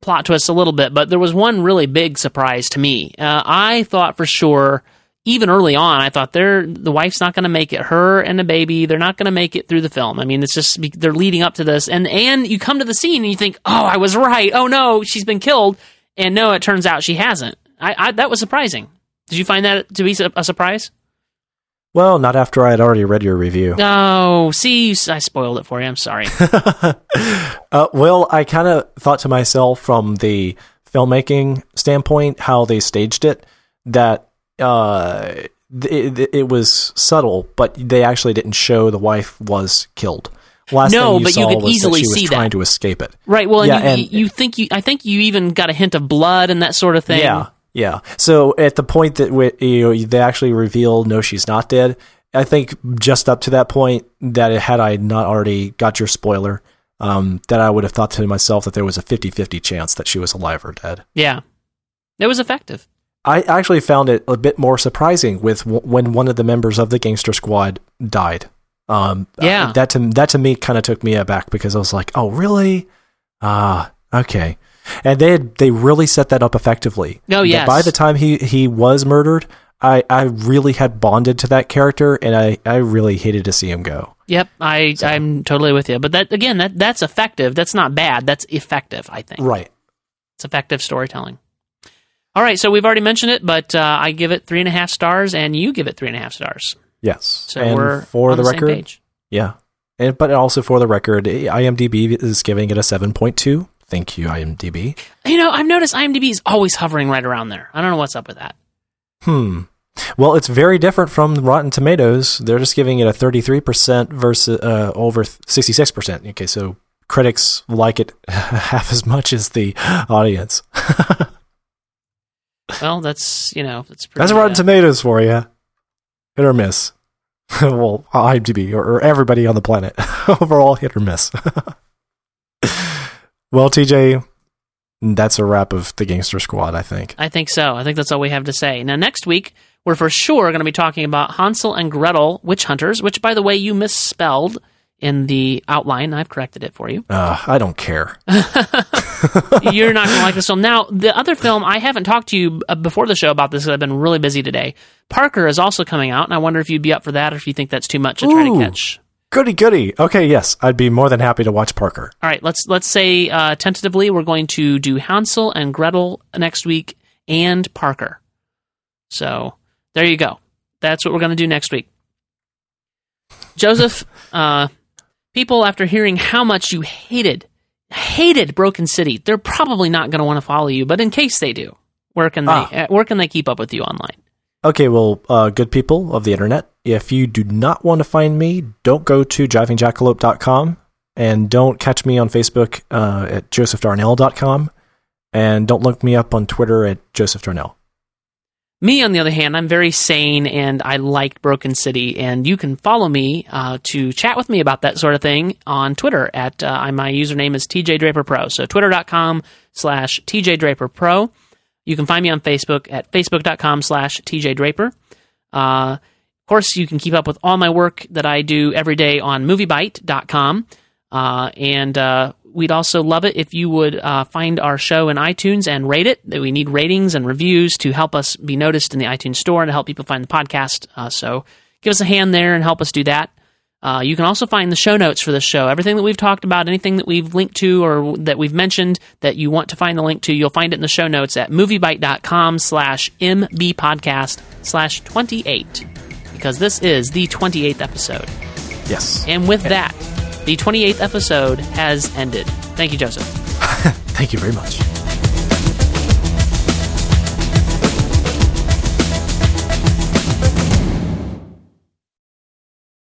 plot twists, a little bit, but there was one really big surprise to me. Uh, I thought for sure, even early on, I thought they're the wife's not going to make it. Her and the baby, they're not going to make it through the film. I mean, it's just they're leading up to this, and and you come to the scene and you think, oh, I was right. Oh no, she's been killed, and no, it turns out she hasn't. I, I that was surprising. Did you find that to be a surprise? Well, not after I had already read your review. No, see, I spoiled it for you. I'm sorry. uh, well, I kind of thought to myself from the filmmaking standpoint, how they staged it, that uh, it, it was subtle, but they actually didn't show the wife was killed. Last No, you but you could easily that she was see that. trying to escape it. Right. Well, and, Yeah, you, and- you think you, I think you even got a hint of blood and that sort of thing. Yeah, yeah. So at the point that we, you know, they actually reveal no, she's not dead. I think just up to that point, that had I not already got your spoiler, um, that I would have thought to myself that there was a 50-50 chance that she was alive or dead. Yeah. It was effective. I actually found it a bit more surprising with w- when one of the members of the gangster squad died. Um, Yeah. uh, that to that to me kind of took me aback because I was like, oh really? Ah, okay. And they had, they really set that up effectively. Oh, yes. By the time he he was murdered, I I really had bonded to that character, and I I really hated to see him go. Yep, I I'm totally with you. But that again, that that's effective. That's not bad. That's effective. I think Right. it's effective storytelling. All right, so we've already mentioned it, but uh, I give it three and a half stars, and you give it three and a half stars. Yes. So and we're for on the, the, record, same page. Yeah. And, but also for the record, IMDb is giving it a 7.2. Thank you, IMDb. You know, I've noticed IMDb is always hovering right around there. I don't know what's up with that. Hmm. Well, it's very different from Rotten Tomatoes. They're just giving it a 33% versus uh, over 66%. Okay, so critics like it half as much as the audience. Well, that's you know, that's pretty. That's Rotten uh, Tomatoes for you. Hit or miss. well, IMDb or, or everybody on the planet. Overall, hit or miss. well, TJ, that's a wrap of the Gangster Squad, I think. I think so. I think that's all we have to say. Now, next week, we're for sure going to be talking about Hansel and Gretel Witch Hunters, which, by the way, you misspelled in the outline. I've corrected it for you. Uh, I don't care. You're not going to like this film. Now, the other film, I haven't talked to you uh, before the show about this because I've been really busy today. Parker is also coming out, and I wonder if you'd be up for that or if you think that's too much to try to catch. Goody, goody. Okay, yes, I'd be more than happy to watch Parker. All right, let's let's say uh, tentatively we're going to do Hansel and Gretel next week and Parker. So there you go. That's what we're going to do next week. Joseph, uh, people after hearing how much you hated hated Broken City, they're probably not going to want to follow you. But in case they do, where can they Ah. where can they keep up with you online? Okay, well, uh, good people of the internet, if you do not want to find me, don't go to jivingjackalope.com and don't catch me on Facebook uh, at josephdarnell.com and don't look me up on Twitter at Joseph Darnell. Me, on the other hand, I'm very sane and I liked Broken City. And you can follow me uh, to chat with me about that sort of thing on Twitter. At uh, my username is TJ Draper Pro. So twitter.com slash TJ Draper Pro. You can find me on Facebook at facebook.com slash TJ Draper. Uh, of course, you can keep up with all my work that I do every day on moviebyte.com. Uh, and uh, we'd also love it if you would uh, find our show in iTunes and rate it. That We need ratings and reviews to help us be noticed in the iTunes store and to help people find the podcast. Uh, so give us a hand there and help us do that. Uh, you can also find the show notes for the show. Everything that we've talked about, anything that we've linked to or that we've mentioned that you want to find the link to, you'll find it in the show notes at moviebyte.com slash mbpodcast slash 28 because this is the 28th episode. Yes. And with that, the 28th episode has ended. Thank you, Joseph. Thank you very much.